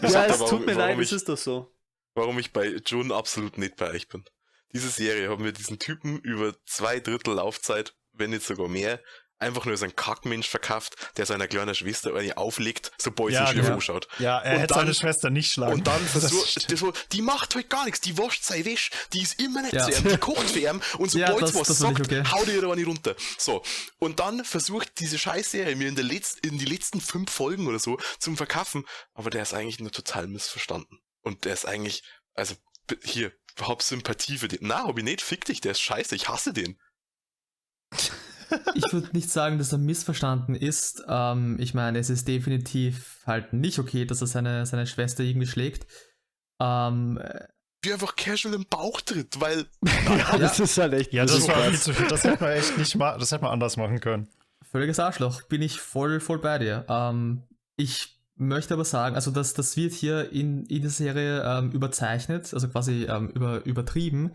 Ja, es warum- tut mir warum leid, ich- es ist doch so. warum ich bei Jun absolut nicht bei euch bin. Diese Serie haben wir diesen Typen über zwei Drittel Laufzeit, wenn nicht sogar mehr, einfach nur als ein Kackmensch verkauft, der seiner kleinen Schwester eine auflegt, sobald Ja, sie genau. anschaut. Ja, er Und hätte dann- seine Schwester nicht schlagen. Und dann versucht, so, die macht halt gar nichts, die wascht sein Wäsch, die ist immer nicht Ja. zu ihm, die kocht für ihn und Ja, sobald das- was das ich sagt, okay. haut ihr da eine runter. So. Und dann versucht diese Scheißserie mir in, der Letz-, in die letzten fünf Folgen oder so zum Verkaufen, aber der ist eigentlich nur total missverstanden. Und der ist eigentlich, also, hier, überhaupt Sympathie für den. Na, nicht, fick dich, der ist scheiße, ich hasse den. Ich würde nicht sagen, dass er missverstanden ist. Ähm, ich meine, es ist definitiv halt nicht okay, dass er seine, seine Schwester irgendwie schlägt. Ähm, Wie er einfach casual im Bauch tritt, weil, Ja, das ist halt echt Ja, das war viel zu viel. Das hätte man echt nicht mal, das hätte man anders machen können. völliges Arschloch. Bin ich voll, voll bei dir. Ähm, ich möchte aber sagen, also das, das wird hier in, in der Serie ähm, überzeichnet, also quasi ähm, über, übertrieben.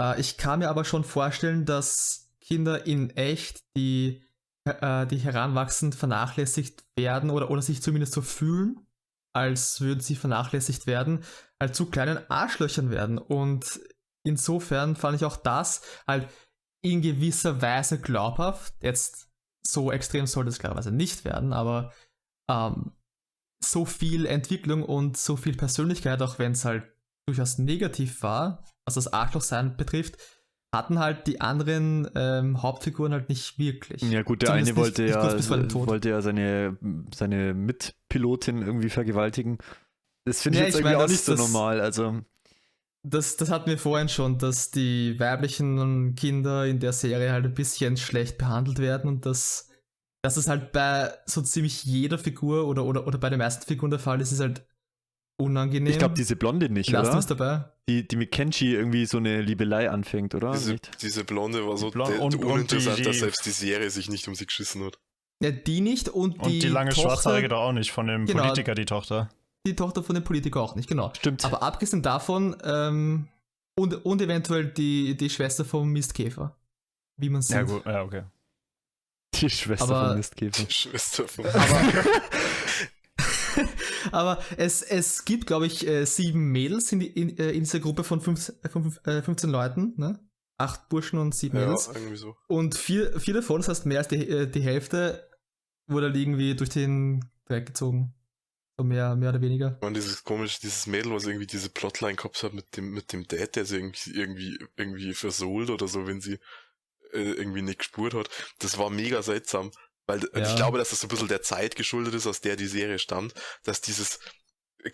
Äh, ich kann mir aber schon vorstellen, dass Kinder in echt, die, äh, die heranwachsend vernachlässigt werden oder, oder sich zumindest so fühlen, als würden sie vernachlässigt werden, halt zu kleinen Arschlöchern werden. Und insofern fand ich auch das halt in gewisser Weise glaubhaft. Jetzt so extrem sollte es klarerweise nicht werden, aber ähm, so viel Entwicklung und so viel Persönlichkeit, auch wenn es halt durchaus negativ war, was das Arschlochsein betrifft, hatten halt die anderen ähm, Hauptfiguren halt nicht wirklich. Ja gut, der Zumindest eine wollte nicht- nicht ja, wollte ja seine, seine Mitpilotin irgendwie vergewaltigen. Das finde ich Ja, jetzt ich irgendwie meine, auch das- nicht so das- normal. Also, Das, das hatten wir vorhin schon, dass die weiblichen Kinder in der Serie halt ein bisschen schlecht behandelt werden und dass, dass es halt bei so ziemlich jeder Figur oder, oder, oder bei den meisten Figuren der Fall ist, ist halt unangenehm. ich glaube, diese Blonde nicht, Lassen oder? ist dabei. Die, die mit Kenshi irgendwie so eine Liebelei anfängt, oder? diese, Nicht? diese Blonde war so Blonde de- und- und uninteressant, die- dass die- selbst die Serie sich nicht um sie geschissen hat. Ja, die nicht und die, Und die, lange Tochter, Schwarzhaarige doch auch nicht, von dem Genau. Politiker, die Tochter. die Tochter von dem Politiker auch nicht, genau. Stimmt. Aber abgesehen davon, ähm, und, und eventuell die, die Schwester vom Mistkäfer. Wie man sieht. Ja, gut, ja, okay. die Schwester aber- von Mistkäfer. Die Schwester von. Aber es, es gibt, glaube ich, äh, sieben Mädels in, die, in, äh, in dieser Gruppe von fünf, äh, fünf, äh, 15 Leuten, ne? Acht Burschen und sieben ja, Mädels. irgendwie so. Und vier, vier davon, das heißt mehr als die, die Hälfte, wurde halt irgendwie durch den Dreck gezogen. So mehr, mehr oder weniger. Man, dieses komische, dieses Mädel, was irgendwie diese Plotline gehabt hat mit dem, mit dem Dad, der sie irgendwie, irgendwie, irgendwie versohlt oder so, wenn sie irgendwie nicht gespurt hat. Das war mega seltsam. Weil und Ja. ich glaube, dass das so ein bisschen der Zeit geschuldet ist, aus der die Serie stammt, dass dieses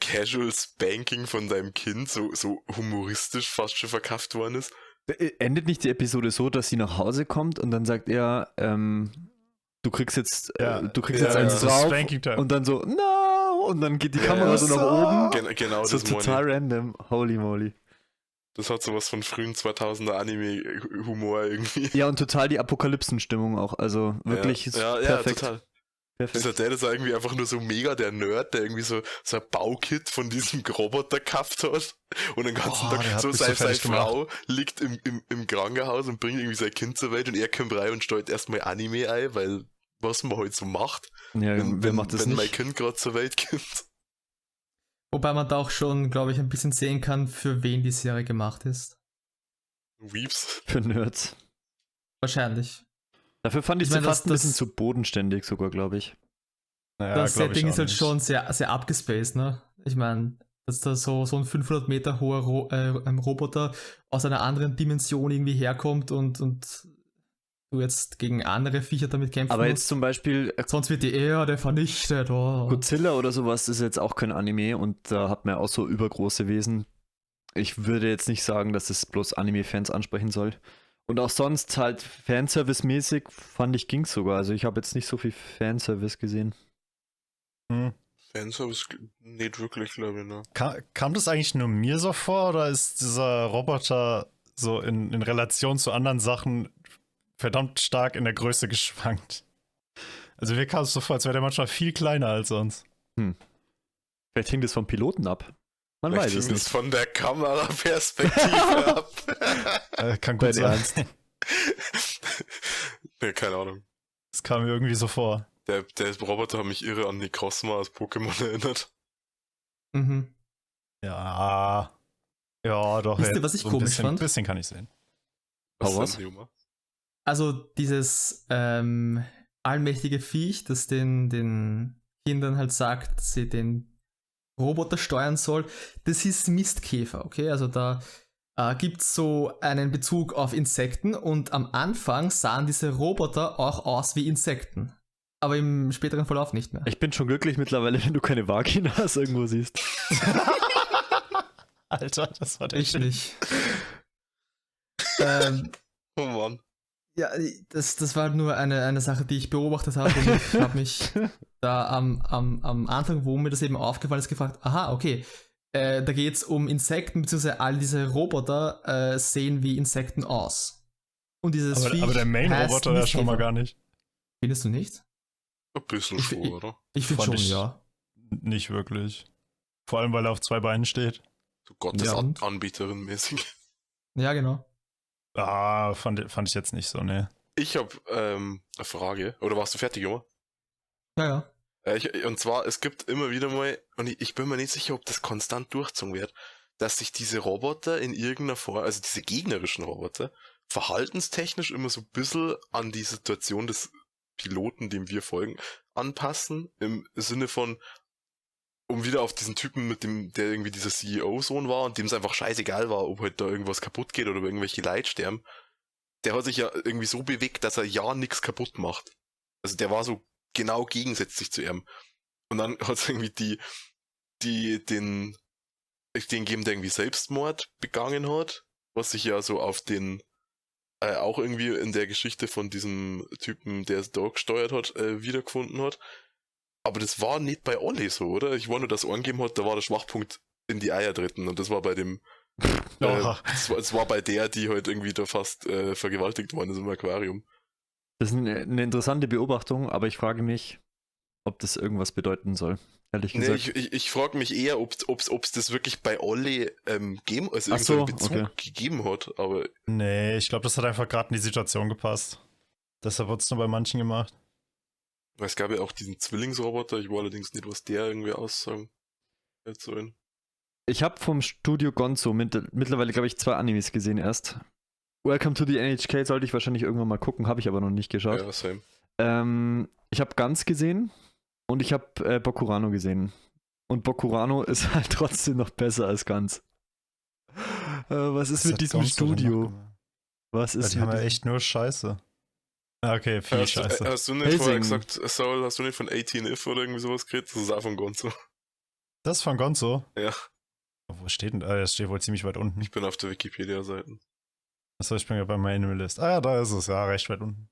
Casual Spanking von deinem Kind so, so humoristisch fast schon verkauft worden ist. Äh, Endet nicht die Episode so, dass sie nach Hause kommt und dann sagt er, ähm, du kriegst jetzt, Ja. äh, du kriegst Ja, jetzt ja. eins drauf Spanking Time. und dann so, no, und dann geht die Kamera ja. so nach oben. Gen genau So das meine total random. Holy moly. Das hat sowas von frühen 2000er Anime-Humor irgendwie. Ja, und total die Apokalypsen-Stimmung auch. Also wirklich ja, ja, perfekt. ja, total. perfekt. Dieser Dad ist irgendwie einfach nur so mega der Nerd, der irgendwie so, so ein Baukit von diesem Roboter gekauft hat. Und den ganzen Oh, Tag so mich so seine, seine gemacht. Frau liegt im, im, im Krankenhaus und bringt irgendwie sein Kind zur Welt und er kommt rein und stellt erstmal Anime ein, weil was man halt so macht, ja, wenn, wer wenn, macht das wenn mein? Kind gerade zur Welt kommt. Wobei man da auch schon, glaube ich, ein bisschen sehen kann, für wen die Serie gemacht ist. Weeps. Für Nerds. Wahrscheinlich. Dafür fand ich, Ich sie fast das- ein bisschen das- zu bodenständig sogar, glaube ich. Naja, das glaub ich Setting auch ist halt nicht. schon sehr, sehr abgespaced, ne? Ich meine, dass da so, so ein 500 Meter hoher Ro äh, Roboter aus einer anderen Dimension irgendwie herkommt und, und du jetzt gegen andere Viecher damit kämpfen Aber musst. jetzt zum Beispiel äh, Sonst wird die Erde vernichtet. Oh. Godzilla oder sowas ist jetzt auch kein Anime und da hat man ja auch so übergroße Wesen. Ich würde jetzt nicht sagen, dass es bloß Anime-Fans ansprechen soll. Und auch sonst halt Fanservice-mäßig fand ich ging's sogar. Also ich habe jetzt nicht so viel Fanservice gesehen. Hm. Fanservice nicht wirklich, glaube ich, ne? Ka kam das eigentlich nur mir so vor oder ist dieser Roboter so in, in Relation zu anderen Sachen verdammt stark in der Größe geschwankt? Also mir kam es so vor, als wäre der manchmal viel kleiner als sonst. Vielleicht hängt es vom Piloten ab. Man Vielleicht weiß es nicht. von der Kameraperspektive ab. Äh, kann gut sein. Ernst? ne, keine Ahnung. Das kam mir irgendwie so vor. Der, der Roboter hat mich irre an Necrozma aus Pokémon erinnert. Mhm. Ja. Ja, doch. Wisst ihr, was ich so ein komisch bisschen, fand? bisschen kann ich sehen. Oh, was? ist denn, Juma? Also dieses ähm, allmächtige Viech, das den, den Kindern halt sagt, dass sie den Roboter steuern soll, das ist Mistkäfer, okay? Also da äh, gibt es so einen Bezug auf Insekten und am Anfang sahen diese Roboter auch aus wie Insekten. Aber im späteren Verlauf nicht mehr. Ich bin schon glücklich mittlerweile, wenn du keine Vaginas irgendwo siehst. Alter, das war der nicht. ähm, Oh Mann. Ja, das, das war nur eine, eine Sache, die ich beobachtet habe und ich habe mich da am, am, am Anfang, wo mir das eben aufgefallen ist, gefragt, aha, okay, äh, da geht es um Insekten, beziehungsweise all diese Roboter äh, sehen wie Insekten aus. Und dieses Aber, Viech aber der Main-Roboter ja schon mal gar nicht. Findest du nicht? Ein bisschen Ich- schon, ich- oder? Ich finde schon, ich- ja. Nicht wirklich. Vor allem, weil er auf zwei Beinen steht. So Gottes Ja? Anbieterin mäßig. Ja, genau. Ah, fand, fand ich jetzt nicht so, ne. Ich habe ähm, eine Frage. Oder warst du fertig, Juma? Ja, ja. Äh, ich, und zwar, es gibt immer wieder mal, und ich, ich bin mir nicht sicher, ob das konstant durchzogen wird, dass sich diese Roboter in irgendeiner Form, also diese gegnerischen Roboter, verhaltenstechnisch immer so ein bisschen an die Situation des Piloten, dem wir folgen, anpassen. Im Sinne von, um wieder auf diesen Typen mit dem, der irgendwie dieser CEO-Sohn war und dem es einfach scheißegal war, ob halt da irgendwas kaputt geht oder irgendwelche Leute sterben. Der hat sich ja irgendwie so bewegt, dass er ja nichts kaputt macht. Also der war so genau gegensätzlich zu ihm. Und dann hat es irgendwie die, die, den, den geben, der irgendwie Selbstmord begangen hat, was sich ja so auf den, äh, auch irgendwie in der Geschichte von diesem Typen, der es da gesteuert hat, äh, wiedergefunden hat. Aber das war nicht bei Olli so, oder? Ich war nur, dass er angegeben hat, da war der Schwachpunkt in die Eier dritten und das war bei dem, äh, das, war, das war bei der, die halt irgendwie da fast äh, vergewaltigt worden ist im Aquarium. Das ist eine, eine interessante Beobachtung, aber ich frage mich, ob das irgendwas bedeuten soll. Ehrlich Nee, gesagt. ich, ich, ich frage mich eher, ob es das wirklich bei Olli ähm, geben, also so, Bezug okay. gegeben hat, aber Nee, ich glaube, das hat einfach gerade in die Situation gepasst. Deshalb wird es nur bei manchen gemacht. Es gab ja auch diesen Zwillingsroboter, ich weiß allerdings nicht, was der irgendwie aussagen sollen. Ich habe vom Studio Gonzo mit, mittlerweile, glaube ich, zwei Animes gesehen erst. Welcome to the NHK sollte ich wahrscheinlich irgendwann mal gucken, habe ich aber noch nicht geschaut. Ja, same. Ähm, ich habe Ganz gesehen und ich habe äh, Bokurano gesehen. Und Bokurano ist halt trotzdem noch besser als Ganz. Äh, was ist mit hat diesem Studio? Was Ja, ist die haben mit ja diesem- echt nur Scheiße. Ah, Okay, viel Hast, du- äh, Scheiße. hast du nicht Helsing. vorher gesagt, Saul, hast du nicht von 18 If oder irgendwie sowas geredet? Das ist auch von Gonzo. Das ist von Gonzo. Ja, Wo steht denn? Ah, das steht wohl ziemlich weit unten. ich bin auf der Wikipedia-Seite. Achso, ich bin ja bei meiner List. Ah ja, da ist es, ja, recht weit unten.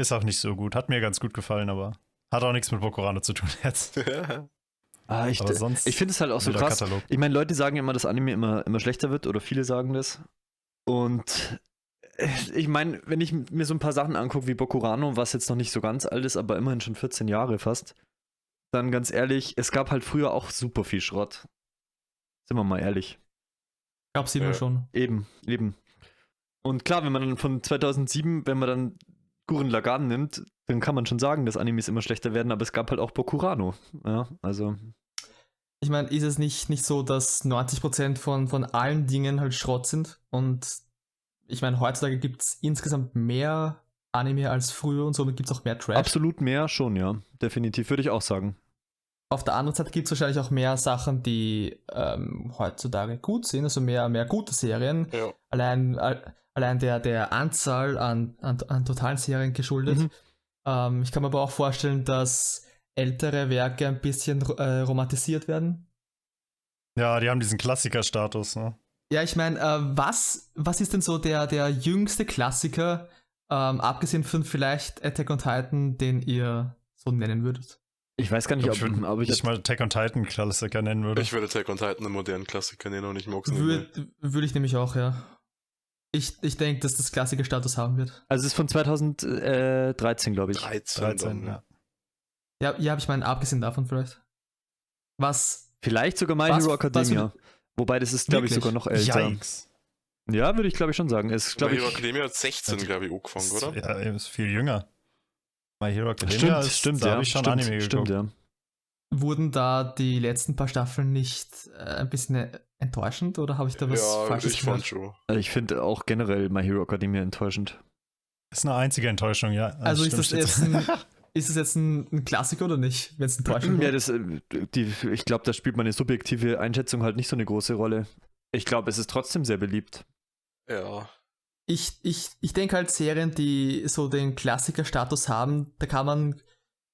Ist auch nicht so gut. Hat mir ganz gut gefallen, aber hat auch nichts mit Bokurano zu tun jetzt. Ah, ich ich finde es halt auch so krass. Katalog. Ich meine, Leute sagen immer, dass Anime immer, immer schlechter wird oder viele sagen das. Und ich meine, wenn ich mir so ein paar Sachen angucke wie Bokurano, was jetzt noch nicht so ganz alt ist, aber immerhin schon 14 Jahre fast, dann ganz ehrlich, es gab halt früher auch super viel Schrott. Sind wir mal ehrlich. Gab's immer Ja. schon. Eben, eben. Und klar, wenn man dann von 2007, wenn man dann Gurren Lagann nimmt, dann kann man schon sagen, dass Animes immer schlechter werden, aber es gab halt auch Bokurano. Ja, also. Ich meine, ist es nicht, nicht so, dass 90% von, von allen Dingen halt Schrott sind? Und ich meine, heutzutage gibt es insgesamt mehr Anime als früher und somit gibt es auch mehr Trash. Absolut mehr schon, ja. Definitiv, würde ich auch sagen. Auf der anderen Seite gibt es wahrscheinlich auch mehr Sachen, die ähm, heutzutage gut sind, also mehr, mehr gute Serien. ja. Allein, all- allein der, der Anzahl an, an, an totalen Serien geschuldet. Mhm. Ähm, ich kann mir aber auch vorstellen, dass ältere Werke ein bisschen äh, romantisiert werden. Ja, die haben diesen Klassikerstatus, ne? Ja, ich meine, äh, was, was ist denn so der, der jüngste Klassiker, ähm, abgesehen von vielleicht Attack on Titan, den ihr so nennen würdet? Ich weiß gar nicht, Ich ob, würde ob ich ich mal Attack on Titan Klassiker nennen würde. Ich würde Attack on Titan einen modernen Klassiker nennen und ich mag es. Würde würd ich nämlich auch, ja. Ich, ich denke, dass das Klassiker-Status haben wird. Also es ist von 2013, glaube ich. 13, 13, dann, ja. Ja, ja, ich meine, abgesehen davon vielleicht. Was, Vielleicht sogar My Was- Hero was Academia. für- Wobei das ist, glaube ich, sogar noch älter. Yikes. Ja, würde ich glaube ich schon sagen. Ist, My glaube Hero ich. Academia hat 16, glaube ich, angefangen, oder? Ja, er ist viel jünger. My Hero Academia Stimmt, ist, stimmt, da ja. habe ich schon stimmt, Anime stimmt, geguckt. ja. wurden da die letzten paar Staffeln nicht äh, ein bisschen äh, enttäuschend oder habe ich da was Ja, Falsches ich gehört? fand schon. Also Ich finde auch generell My Hero Academia enttäuschend. Ist eine einzige Enttäuschung, ja. Also ist das, jetzt ein, ist das jetzt ein, ein Klassiker oder nicht, wenn es enttäuschend Ja, war? das, die, ich glaube, da spielt meine subjektive Einschätzung halt nicht so eine große Rolle. Ich glaube, es ist trotzdem sehr beliebt. Ja. Ich, ich, ich denke halt Serien, die so den Klassiker-Status haben, da kann man,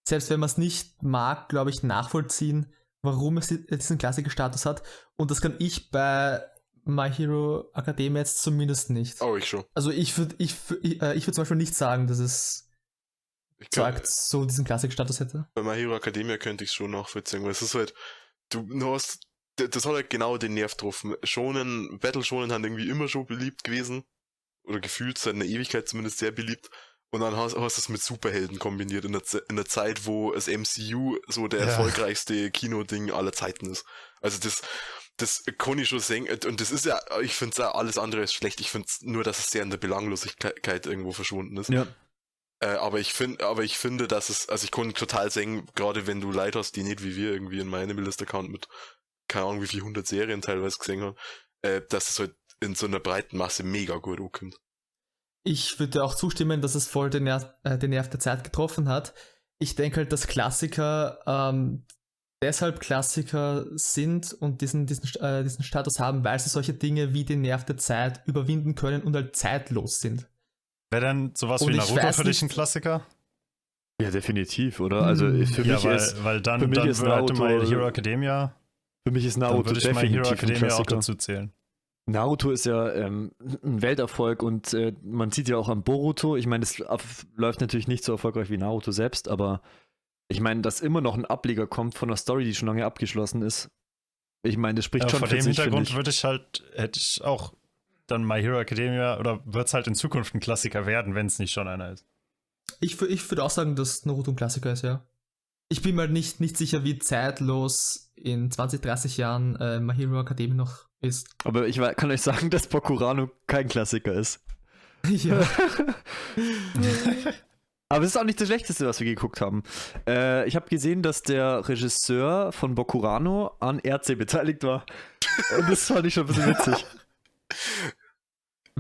selbst wenn man es nicht mag, glaube ich, nachvollziehen, warum es di- diesen Klassiker-Status hat. Und das kann ich bei My Hero Academia jetzt zumindest nicht. Oh, ich schon. Also ich würde ich, ich, äh, ich würd zum Beispiel nicht sagen, dass es Ich kann, sagt, so diesen Klassik-Status hätte. bei My Hero Academia könnte ich es schon nachvollziehen, weil es ist halt, du, du hast, das hat halt genau den Nerv getroffen. Schonen, Battle Schonen haben irgendwie immer schon beliebt gewesen. Oder gefühlt seit einer Ewigkeit zumindest sehr beliebt. Und dann hast, hast du es mit Superhelden kombiniert in der, in der Zeit, wo das MCU so der Ja. erfolgreichste Kinoding aller Zeiten ist. Also das, das kann ich schon sehen. Und das ist ja, ich finde es ja alles andere als schlecht. Ich finde nur, dass es sehr in der Belanglosigkeit irgendwo verschwunden ist. Ja. Äh, aber ich finde, aber ich finde, dass es, also ich kann total sehen, gerade wenn du Leute hast, die nicht wie wir irgendwie in meinem List-Account mit, keine Ahnung, wie viel hundert Serien teilweise gesehen haben, äh, dass es halt in so einer breiten Masse mega gut ankommt. Ich würde auch zustimmen, dass es voll den Nerv, äh, den Nerv der Zeit getroffen hat. Ich denke halt, dass Klassiker ähm, deshalb Klassiker sind und diesen, diesen, äh, diesen Status haben, weil sie solche Dinge wie den Nerv der Zeit überwinden können und halt zeitlos sind. Wäre denn sowas Und wie Naruto für dich ein Klassiker? Ja, definitiv, oder? Also Hm. für ja, mich weil, ist weil dann, für mich dann ist würde Naruto- My Hero Academia, für mich ist dann Naruto würde ich My definitiv Hero ein Academia auch Klassiker. dazu zählen. Naruto ist ja ähm, ein Welterfolg und äh, man sieht ja auch am Boruto, ich meine, es läuft natürlich nicht so erfolgreich wie Naruto selbst, aber ich meine, dass immer noch ein Ableger kommt von einer Story, die schon lange abgeschlossen ist. Ich meine, das spricht Aber schon vor für dem sich, Hintergrund ich. würde ich halt, hätte ich auch dann My Hero Academia oder wird es halt in Zukunft ein Klassiker werden, wenn es nicht schon einer ist. Ich, ich würde auch sagen, dass Naruto ein Klassiker ist, ja. Ich bin mir nicht, nicht sicher, wie zeitlos in 20, 30 Jahren äh, My Hero Academia noch ist. Aber ich kann euch sagen, dass Bokurano kein Klassiker ist. ja. Aber es ist auch nicht das Schlechteste, was wir geguckt haben. Äh, ich habe gesehen, dass der Regisseur von Bokurano an RC beteiligt war. Und das fand ich schon ein bisschen witzig.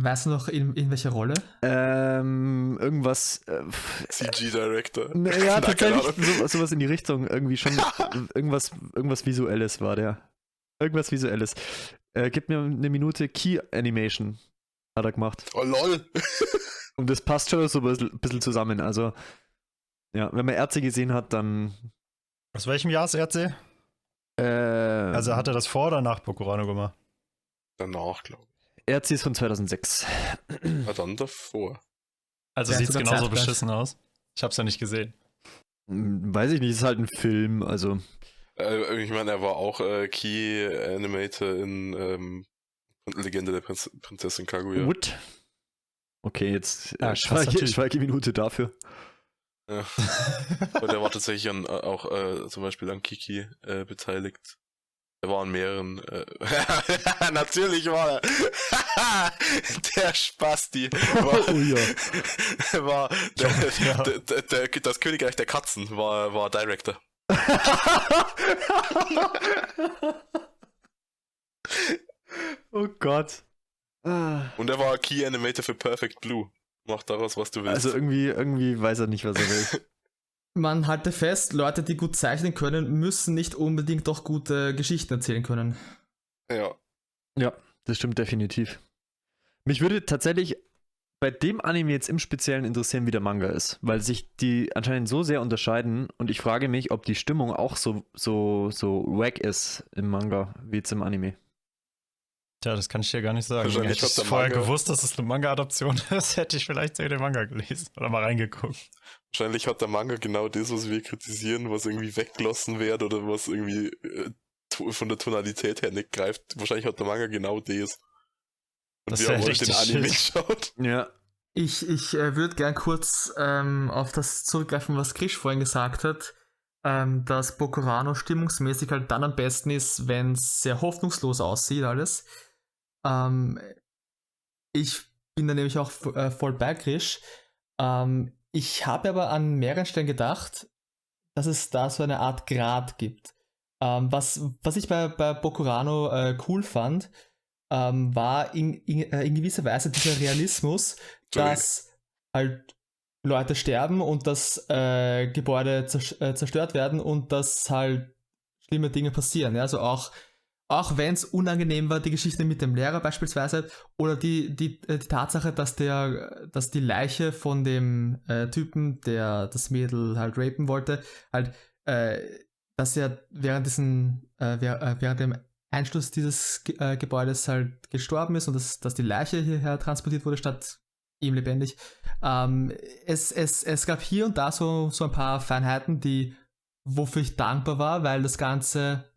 Weißt du noch, in, in welcher Rolle? Ähm, irgendwas. Äh, CG-Director. naja, tatsächlich so, sowas in die Richtung. Irgendwie schon. irgendwas, irgendwas Visuelles war der. Irgendwas Visuelles. Äh, gib mir eine Minute Key Animation. Hat er gemacht. Oh lol. Und das passt schon so ein bisschen, zusammen. Also, ja, wenn man Ärzte gesehen hat, dann. Aus welchem Jahr ist RC? Äh, Also hat er das vor oder nach Bokurano gemacht? Danach, glaube ich. Ärzte ist von 2006. Ah, dann davor. Also hat sieht es genauso beschissen aus. Ich hab's ja nicht gesehen. Hm, Weiß ich nicht, ist halt ein Film, also. Äh, ich meine, er war auch äh, Key Animator in ähm, Legende der Prinz Prinzessin Kaguya. What? Okay, jetzt Ja, äh, Schweige, natürlich. Schweigeminute dafür. Ja. Und er war tatsächlich an, äh, auch äh, zum Beispiel an Kiki äh, beteiligt. Er war an mehreren. Äh, Natürlich war er. der Spasti war, Oh ja. war der, Ja. der, der, das Königreich der Katzen war, war Director. oh Gott. Und er war Key Animator für Perfect Blue. Mach daraus, was du willst. Also irgendwie, irgendwie weiß er nicht, was er will. Man halte fest, Leute, die gut zeichnen können, müssen nicht unbedingt auch gute Geschichten erzählen können. ja. ja, das stimmt definitiv. Mich würde tatsächlich bei dem Anime jetzt im Speziellen interessieren, wie der Manga ist, weil sich die anscheinend so sehr unterscheiden und ich frage mich, ob die Stimmung auch so, so, so wack ist im Manga wie jetzt im Anime. Tja, das kann ich dir gar nicht sagen. Hätte ich vorher Manga- gewusst, dass es eine Manga-Adaption ist, hätte ich vielleicht sogar den Manga gelesen oder mal reingeguckt. Wahrscheinlich hat der Manga genau das, was wir kritisieren, was irgendwie weggelassen wird oder was irgendwie äh, von der Tonalität her nicht greift. Wahrscheinlich hat der Manga genau das. Und Das wir haben richtig den Anime geschaut. Ja. Ich, ich äh, würde gern kurz ähm, auf das zurückgreifen, was Krisch vorhin gesagt hat, ähm, dass Bokurano stimmungsmäßig halt dann am besten ist, wenn es sehr hoffnungslos aussieht alles. Ähm, ich bin da nämlich auch äh, voll bei Krisch. Ähm, ich habe aber an mehreren Stellen gedacht, dass es da so eine Art Grad gibt. Ähm, was, was ich bei, bei Bokurano äh, cool fand, ähm, war in, in, äh, in gewisser Weise dieser Realismus, dass halt Leute sterben und dass äh, Gebäude äh, zerstört werden und dass halt schlimme Dinge passieren. Ja? Also auch, auch wenn es unangenehm war, die Geschichte mit dem Lehrer beispielsweise, oder die, die, äh, die Tatsache, dass der, dass die Leiche von dem äh, Typen, der das Mädel halt rapen wollte, halt, äh, dass er während diesen, äh, äh, während dem Einschluss dieses äh, Gebäudes halt gestorben ist und dass, dass die Leiche hierher transportiert wurde, statt ihm lebendig. Ähm, es, es, es gab hier und da so, so ein paar Feinheiten, die, wofür ich dankbar war, weil das Ganze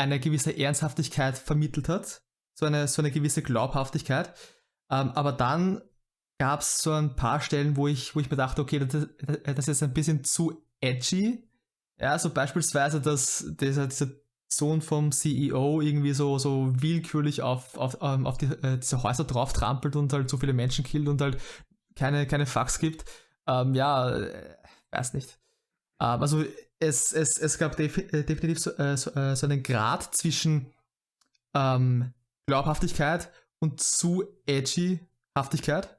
eine gewisse Ernsthaftigkeit vermittelt hat. So eine, so eine gewisse Glaubhaftigkeit. Ähm, aber dann gab es so ein paar Stellen, wo ich, wo ich mir dachte, okay, das, das ist ein bisschen zu edgy. Ja, so beispielsweise, dass dieser, dieser Sohn vom CEO irgendwie so, so willkürlich auf, auf, ähm, auf die, äh, diese Häuser drauf trampelt und halt so viele Menschen killt und halt keine, keine Fax gibt. Ähm, ja, äh, weiß nicht. Ähm, also es, es, es gab defi äh, definitiv so, äh, so, äh, so einen Grad zwischen ähm, Glaubhaftigkeit und zu edgy Haftigkeit.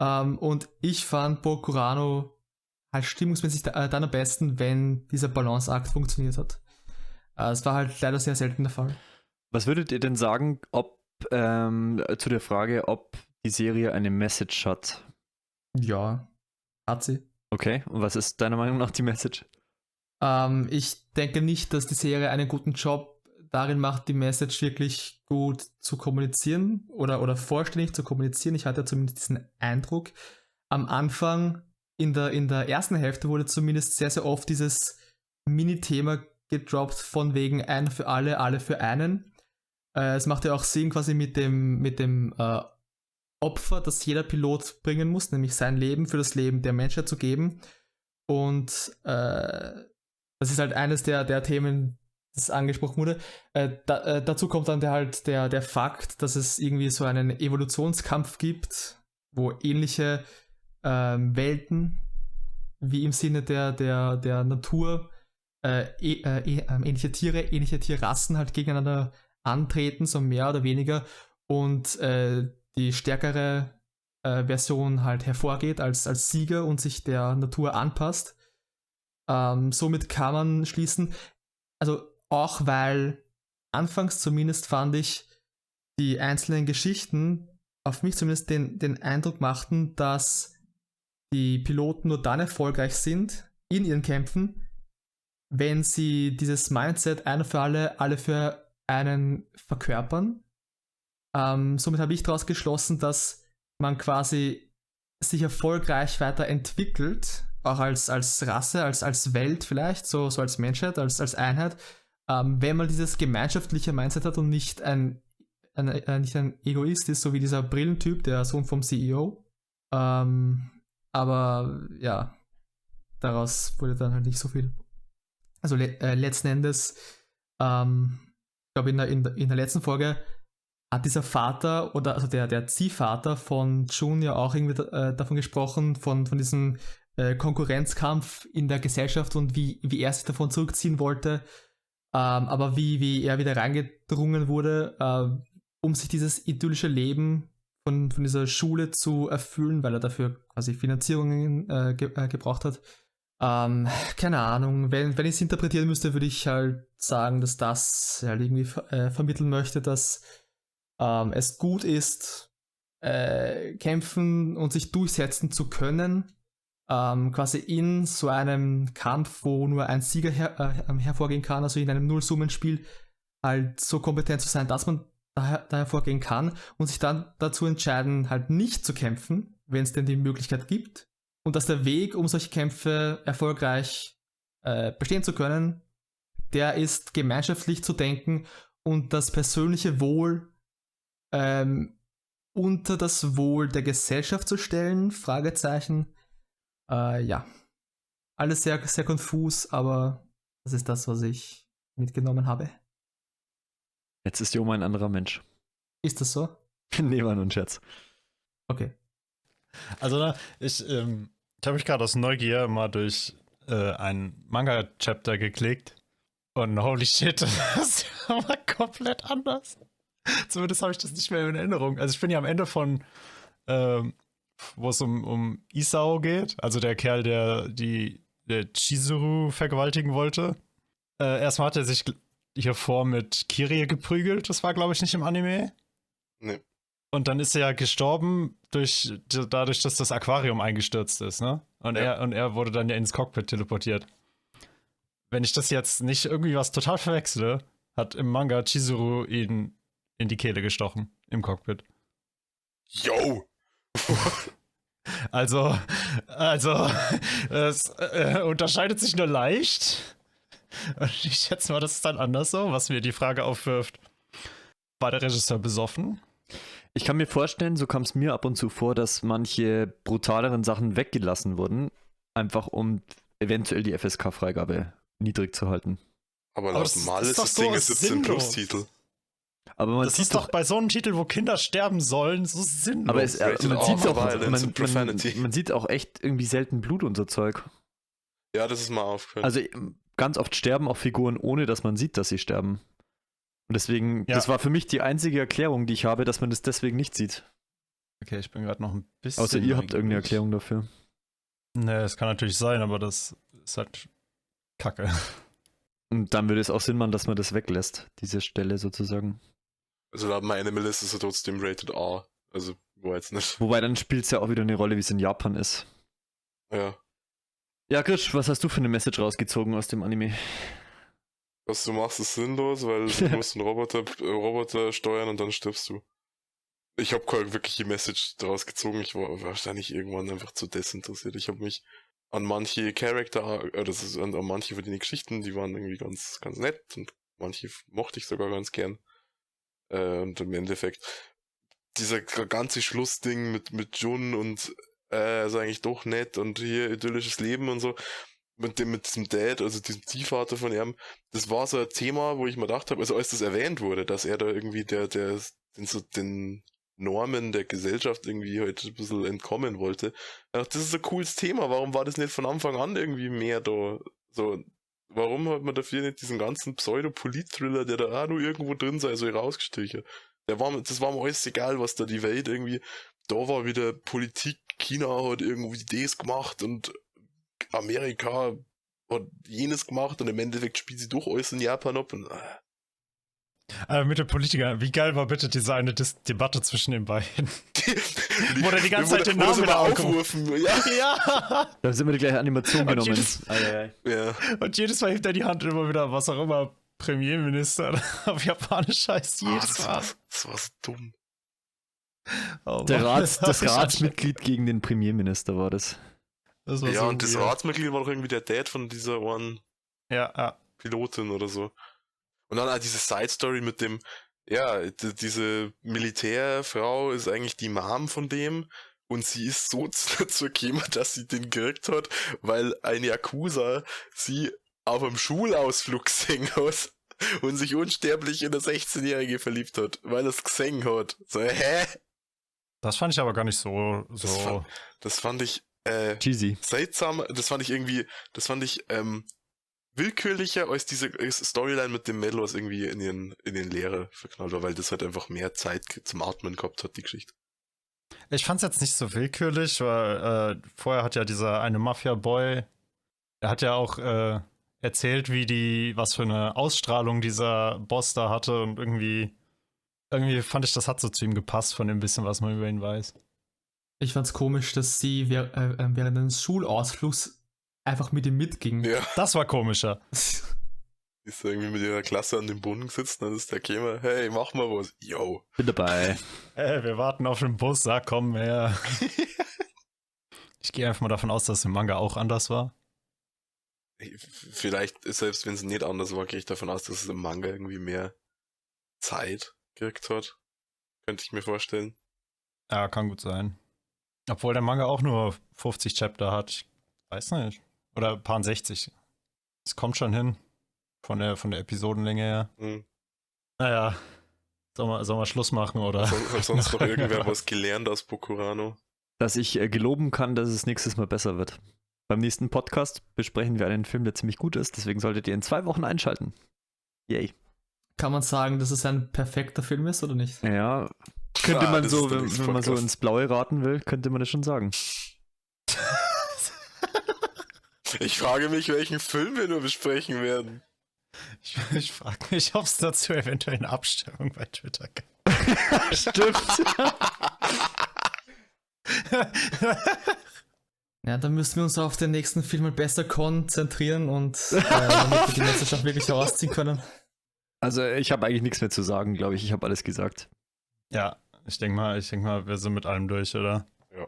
Ähm, und ich fand Bokurano halt stimmungsmäßig da, äh, dann am besten, wenn dieser Balanceakt funktioniert hat. Äh, Es war halt leider sehr selten der Fall. Was würdet ihr denn sagen, ob ähm, zu der Frage, ob die Serie eine Message hat? Ja, hat sie. Okay, und was ist deiner Meinung nach die Message? Ähm, ich denke nicht, dass die Serie einen guten Job darin macht, die Message wirklich gut zu kommunizieren oder, oder vollständig zu kommunizieren. Ich hatte zumindest diesen Eindruck. Am Anfang, in der, in der ersten Hälfte, wurde zumindest sehr, sehr oft dieses Mini-Thema gedroppt von wegen ein für alle, alle für einen. Äh, es macht ja auch Sinn quasi mit dem, mit dem äh, Opfer, das jeder Pilot bringen muss, nämlich sein Leben für das Leben der Menschheit zu geben. Und äh, das ist halt eines der, der Themen, das angesprochen wurde. Äh, da, äh, dazu kommt dann der, halt der, der Fakt, dass es irgendwie so einen Evolutionskampf gibt, wo ähnliche ähm, Welten, wie im Sinne der, der, der Natur, äh, eh- äh, eh- ähm, ähnliche Tiere, ähnliche Tierrassen halt gegeneinander antreten, so mehr oder weniger, und äh, die stärkere äh, Version halt hervorgeht als, als Sieger und sich der Natur anpasst. Ähm, somit kann man schließen, also auch weil anfangs zumindest fand ich, die einzelnen Geschichten auf mich zumindest den, den Eindruck machten, dass die Piloten nur dann erfolgreich sind in ihren Kämpfen, wenn sie dieses Mindset einer für alle, alle für einen verkörpern. Ähm, somit habe ich daraus geschlossen, dass man quasi sich erfolgreich weiterentwickelt auch als, als Rasse, als, als Welt vielleicht, so, so als Menschheit, als, als Einheit, ähm, wenn man dieses gemeinschaftliche Mindset hat und nicht ein, ein, ein, äh, nicht ein Egoist ist, so wie dieser Brillentyp, der Sohn vom CEO. Ähm, aber ja, daraus wurde dann halt nicht so viel. Also le äh, letzten Endes, ähm, ich glaube, in der, in, der, in der letzten Folge hat dieser Vater oder also der, der Ziehvater von Jun ja auch irgendwie äh, davon gesprochen, von, von diesem äh, Konkurrenzkampf in der Gesellschaft und wie, wie er sich davon zurückziehen wollte. Ähm, aber wie, wie er wieder reingedrungen wurde, äh, um sich dieses idyllische Leben von, von dieser Schule zu erfüllen, weil er dafür quasi Finanzierungen äh, ge äh, gebraucht hat. Ähm, keine Ahnung, wenn, wenn ich es interpretieren müsste, würde ich halt sagen, dass das halt irgendwie äh, vermitteln möchte, dass ähm, es gut ist, äh, kämpfen und sich durchsetzen zu können. Ähm, quasi in so einem Kampf, wo nur ein Sieger her äh, ähm, hervorgehen kann, also in einem Nullsummenspiel, halt so kompetent zu sein, dass man da, hervorgehen kann und sich dann dazu entscheiden, halt nicht zu kämpfen, wenn es denn die Möglichkeit gibt. Und dass der Weg, um solche Kämpfe erfolgreich äh, bestehen zu können, der ist gemeinschaftlich zu denken und das persönliche Wohl ähm, unter das Wohl der Gesellschaft zu stellen? Fragezeichen. Äh, ja. Alles sehr, sehr konfus, aber das ist das, was ich mitgenommen habe. Jetzt ist Joma ein anderer Mensch. Ist das so? nee, war nur ein Scherz. Okay. Also, ne, ich, ähm, ich habe mich gerade aus Neugier mal durch äh, ein Manga-Chapter geklickt und holy shit, das ist aber komplett anders. Zumindest habe ich das nicht mehr in Erinnerung. Also ich bin ja am Ende von, ähm, wo es um, um Isao geht, also der Kerl, der die der Chizuru vergewaltigen wollte. Äh, erstmal hat er sich hier vor mit Kirie geprügelt, das war glaube ich nicht im Anime. Nee. Und dann ist er ja gestorben durch, dadurch, dass das Aquarium eingestürzt ist, ne? Und, ja. er, und er wurde dann ja ins Cockpit teleportiert. Wenn ich das jetzt nicht irgendwie was total verwechsle, hat im Manga Chizuru ihn in die Kehle gestochen im Cockpit. Yo! also, also, es äh, unterscheidet sich nur leicht. Und ich schätze mal, das ist dann anders so, was mir die Frage aufwirft. War der Regisseur besoffen? Ich kann mir vorstellen, so kam es mir ab und zu vor, dass manche brutaleren Sachen weggelassen wurden, einfach um eventuell die FSK-Freigabe niedrig zu halten. Aber, Aber normal ist, ist das Ding 17 Plus-Titel. Aber man das ist doch bei so einem Titel, wo Kinder sterben sollen, so sinnlos. Aber es, äh, man, sieht auch, man, man, man, sieht auch echt irgendwie selten Blut und so Zeug. Ja, das ist mal aufgefallen. Also ganz oft sterben auch Figuren, ohne dass man sieht, dass sie sterben. Und deswegen, ja. das war für mich die einzige Erklärung, die ich habe, dass man das deswegen nicht sieht. Okay, ich bin gerade noch ein bisschen. Außer ihr habt irgendeine Erklärung dafür. Ne, das kann natürlich sein, aber das ist halt Kacke. Und dann würde es auch Sinn machen, dass man das weglässt, diese Stelle sozusagen. Also laut meiner Animalist ist er trotzdem Rated R. Also, wo jetzt nicht. Wobei dann spielt es ja auch wieder eine Rolle, wie es in Japan ist. Ja. Ja, Grisch, was hast du für eine Message rausgezogen aus dem Anime? Was du machst, ist sinnlos, weil du musst einen Roboter, äh, Roboter steuern und dann stirbst du. Ich habe keine wirkliche Message daraus gezogen. Ich war wahrscheinlich irgendwann einfach zu desinteressiert. Ich habe mich an manche Charakter, äh, das ist an, an manche von den Geschichten, die waren irgendwie ganz, ganz nett und manche mochte ich sogar ganz gern. Äh, und im Endeffekt, dieser ganze Schlussding mit, mit Jun und äh, ist eigentlich doch nett und hier idyllisches Leben und so. Mit dem, mit diesem Dad, also diesem Ziehvater von ihm, das war so ein Thema, wo ich mir gedacht habe, also als das erwähnt wurde, dass er da irgendwie der, der, den, so den Normen der Gesellschaft irgendwie halt ein bisschen entkommen wollte. Ach, das ist ein cooles Thema, warum war das nicht von Anfang an irgendwie mehr da? So, warum hat man dafür nicht diesen ganzen Pseudo-Polit-Thriller, der da auch nur irgendwo drin sei, so rausgestrichen? Der war, das war mir alles egal, was da die Welt irgendwie, da war wieder Politik, China hat irgendwie das gemacht und Amerika hat jenes gemacht und im Endeffekt spielt sie doch alles in Japan ab und, äh. Äh, mit den Politikern, wie geil war bitte diese eine Dis Debatte zwischen den beiden? Wo der die ganze Zeit den Namen wieder aufrufen. Ja. ja. Da sind wir die gleiche Animation und genommen. Jedes, ja. Und jedes Mal hebt er die Hand immer wieder, was auch immer, Premierminister auf Japanisch heißt jedes oh, das Mal. War, das war so dumm. Oh, Der Rats, das Ratsmitglied gegen den Premierminister war das. Das war Ja, so und das. Ratsmitglied war doch irgendwie der Dad von dieser einen Ja, ja. Pilotin oder so. Und dann auch diese Side-Story mit dem, ja, diese Militärfrau ist eigentlich die Mom von dem und sie ist so dazu gekommen, dass sie den gekriegt hat, weil ein Yakuza sie auf einem Schulausflug gesehen hat und sich unsterblich in eine 16-Jährige verliebt hat, weil es gesehen hat. So, hä? Das fand ich aber gar nicht so. Das, so. fand, das fand ich äh, Cheesy. seltsam, das fand ich irgendwie, das fand ich ähm, willkürlicher als diese Storyline mit dem Mädel, was irgendwie in den, in den Lehrer verknallt war, weil das halt einfach mehr Zeit zum Atmen gehabt hat, die Geschichte. Ich fand's jetzt nicht so willkürlich, weil äh, vorher hat ja dieser eine Mafia-Boy, er hat ja auch äh, erzählt, wie die, was für eine Ausstrahlung dieser Boss da hatte und irgendwie, irgendwie fand ich, das hat so zu ihm gepasst von dem bisschen, was man über ihn weiß. Ich fand's komisch, dass sie äh, äh, während eines Schulausflugs einfach mit ihm mitging. Ja. Das war komischer. Ist da irgendwie mit ihrer Klasse an dem Boden gesetzt, dann ist der Kämer, hey, mach mal was. Yo. Bin dabei. Ey, wir warten auf den Bus, sag komm her. ich gehe einfach mal davon aus, dass es im Manga auch anders war. Vielleicht, selbst wenn es nicht anders war, gehe ich davon aus, dass es im Manga irgendwie mehr Zeit gekriegt hat. Könnte ich mir vorstellen. Ja, kann gut sein. Obwohl der Manga auch nur 50 Chapter hat. Ich weiß nicht. Oder paar 60. Es kommt schon hin. Von der, von der Episodenlänge her. Hm. Naja. Sollen wir, sollen wir Schluss machen oder? Son- Hat sonst noch irgendwer was gelernt aus Bokurano? Dass ich äh, geloben kann, dass es nächstes Mal besser wird. Beim nächsten Podcast besprechen wir einen Film, der ziemlich gut ist, deswegen solltet ihr in zwei Wochen einschalten. Yay. Kann man sagen, dass es ein perfekter Film ist oder nicht? Ja, könnte Ah, man so, wenn, wenn man so ins Blaue raten will, könnte man das schon sagen. Ich frage mich, welchen Film wir nur besprechen werden. Ich, ich frage mich, ob es dazu eventuell eine Abstimmung bei Twitter gab. Stimmt. Ja, dann müssen wir uns auf den nächsten Film mal besser konzentrieren und äh, damit wir die Meisterschaft wirklich herausziehen können. Also ich habe eigentlich nichts mehr zu sagen, glaube ich. Ich habe alles gesagt. ja, ich denke mal, ich denke mal, wir sind mit allem durch, oder? Ja.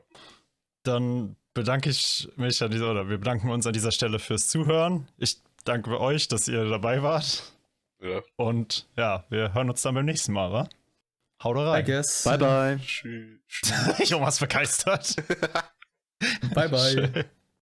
Dann bedanke ich mich an dieser, oder wir bedanken uns an dieser Stelle fürs Zuhören. Ich danke euch, dass ihr dabei wart. Ja. Und ja, wir hören uns dann beim nächsten Mal, wa? Haut I rein. guess. Bye bye. Tschüss. Jonas begeistert. Bye bye. Schön.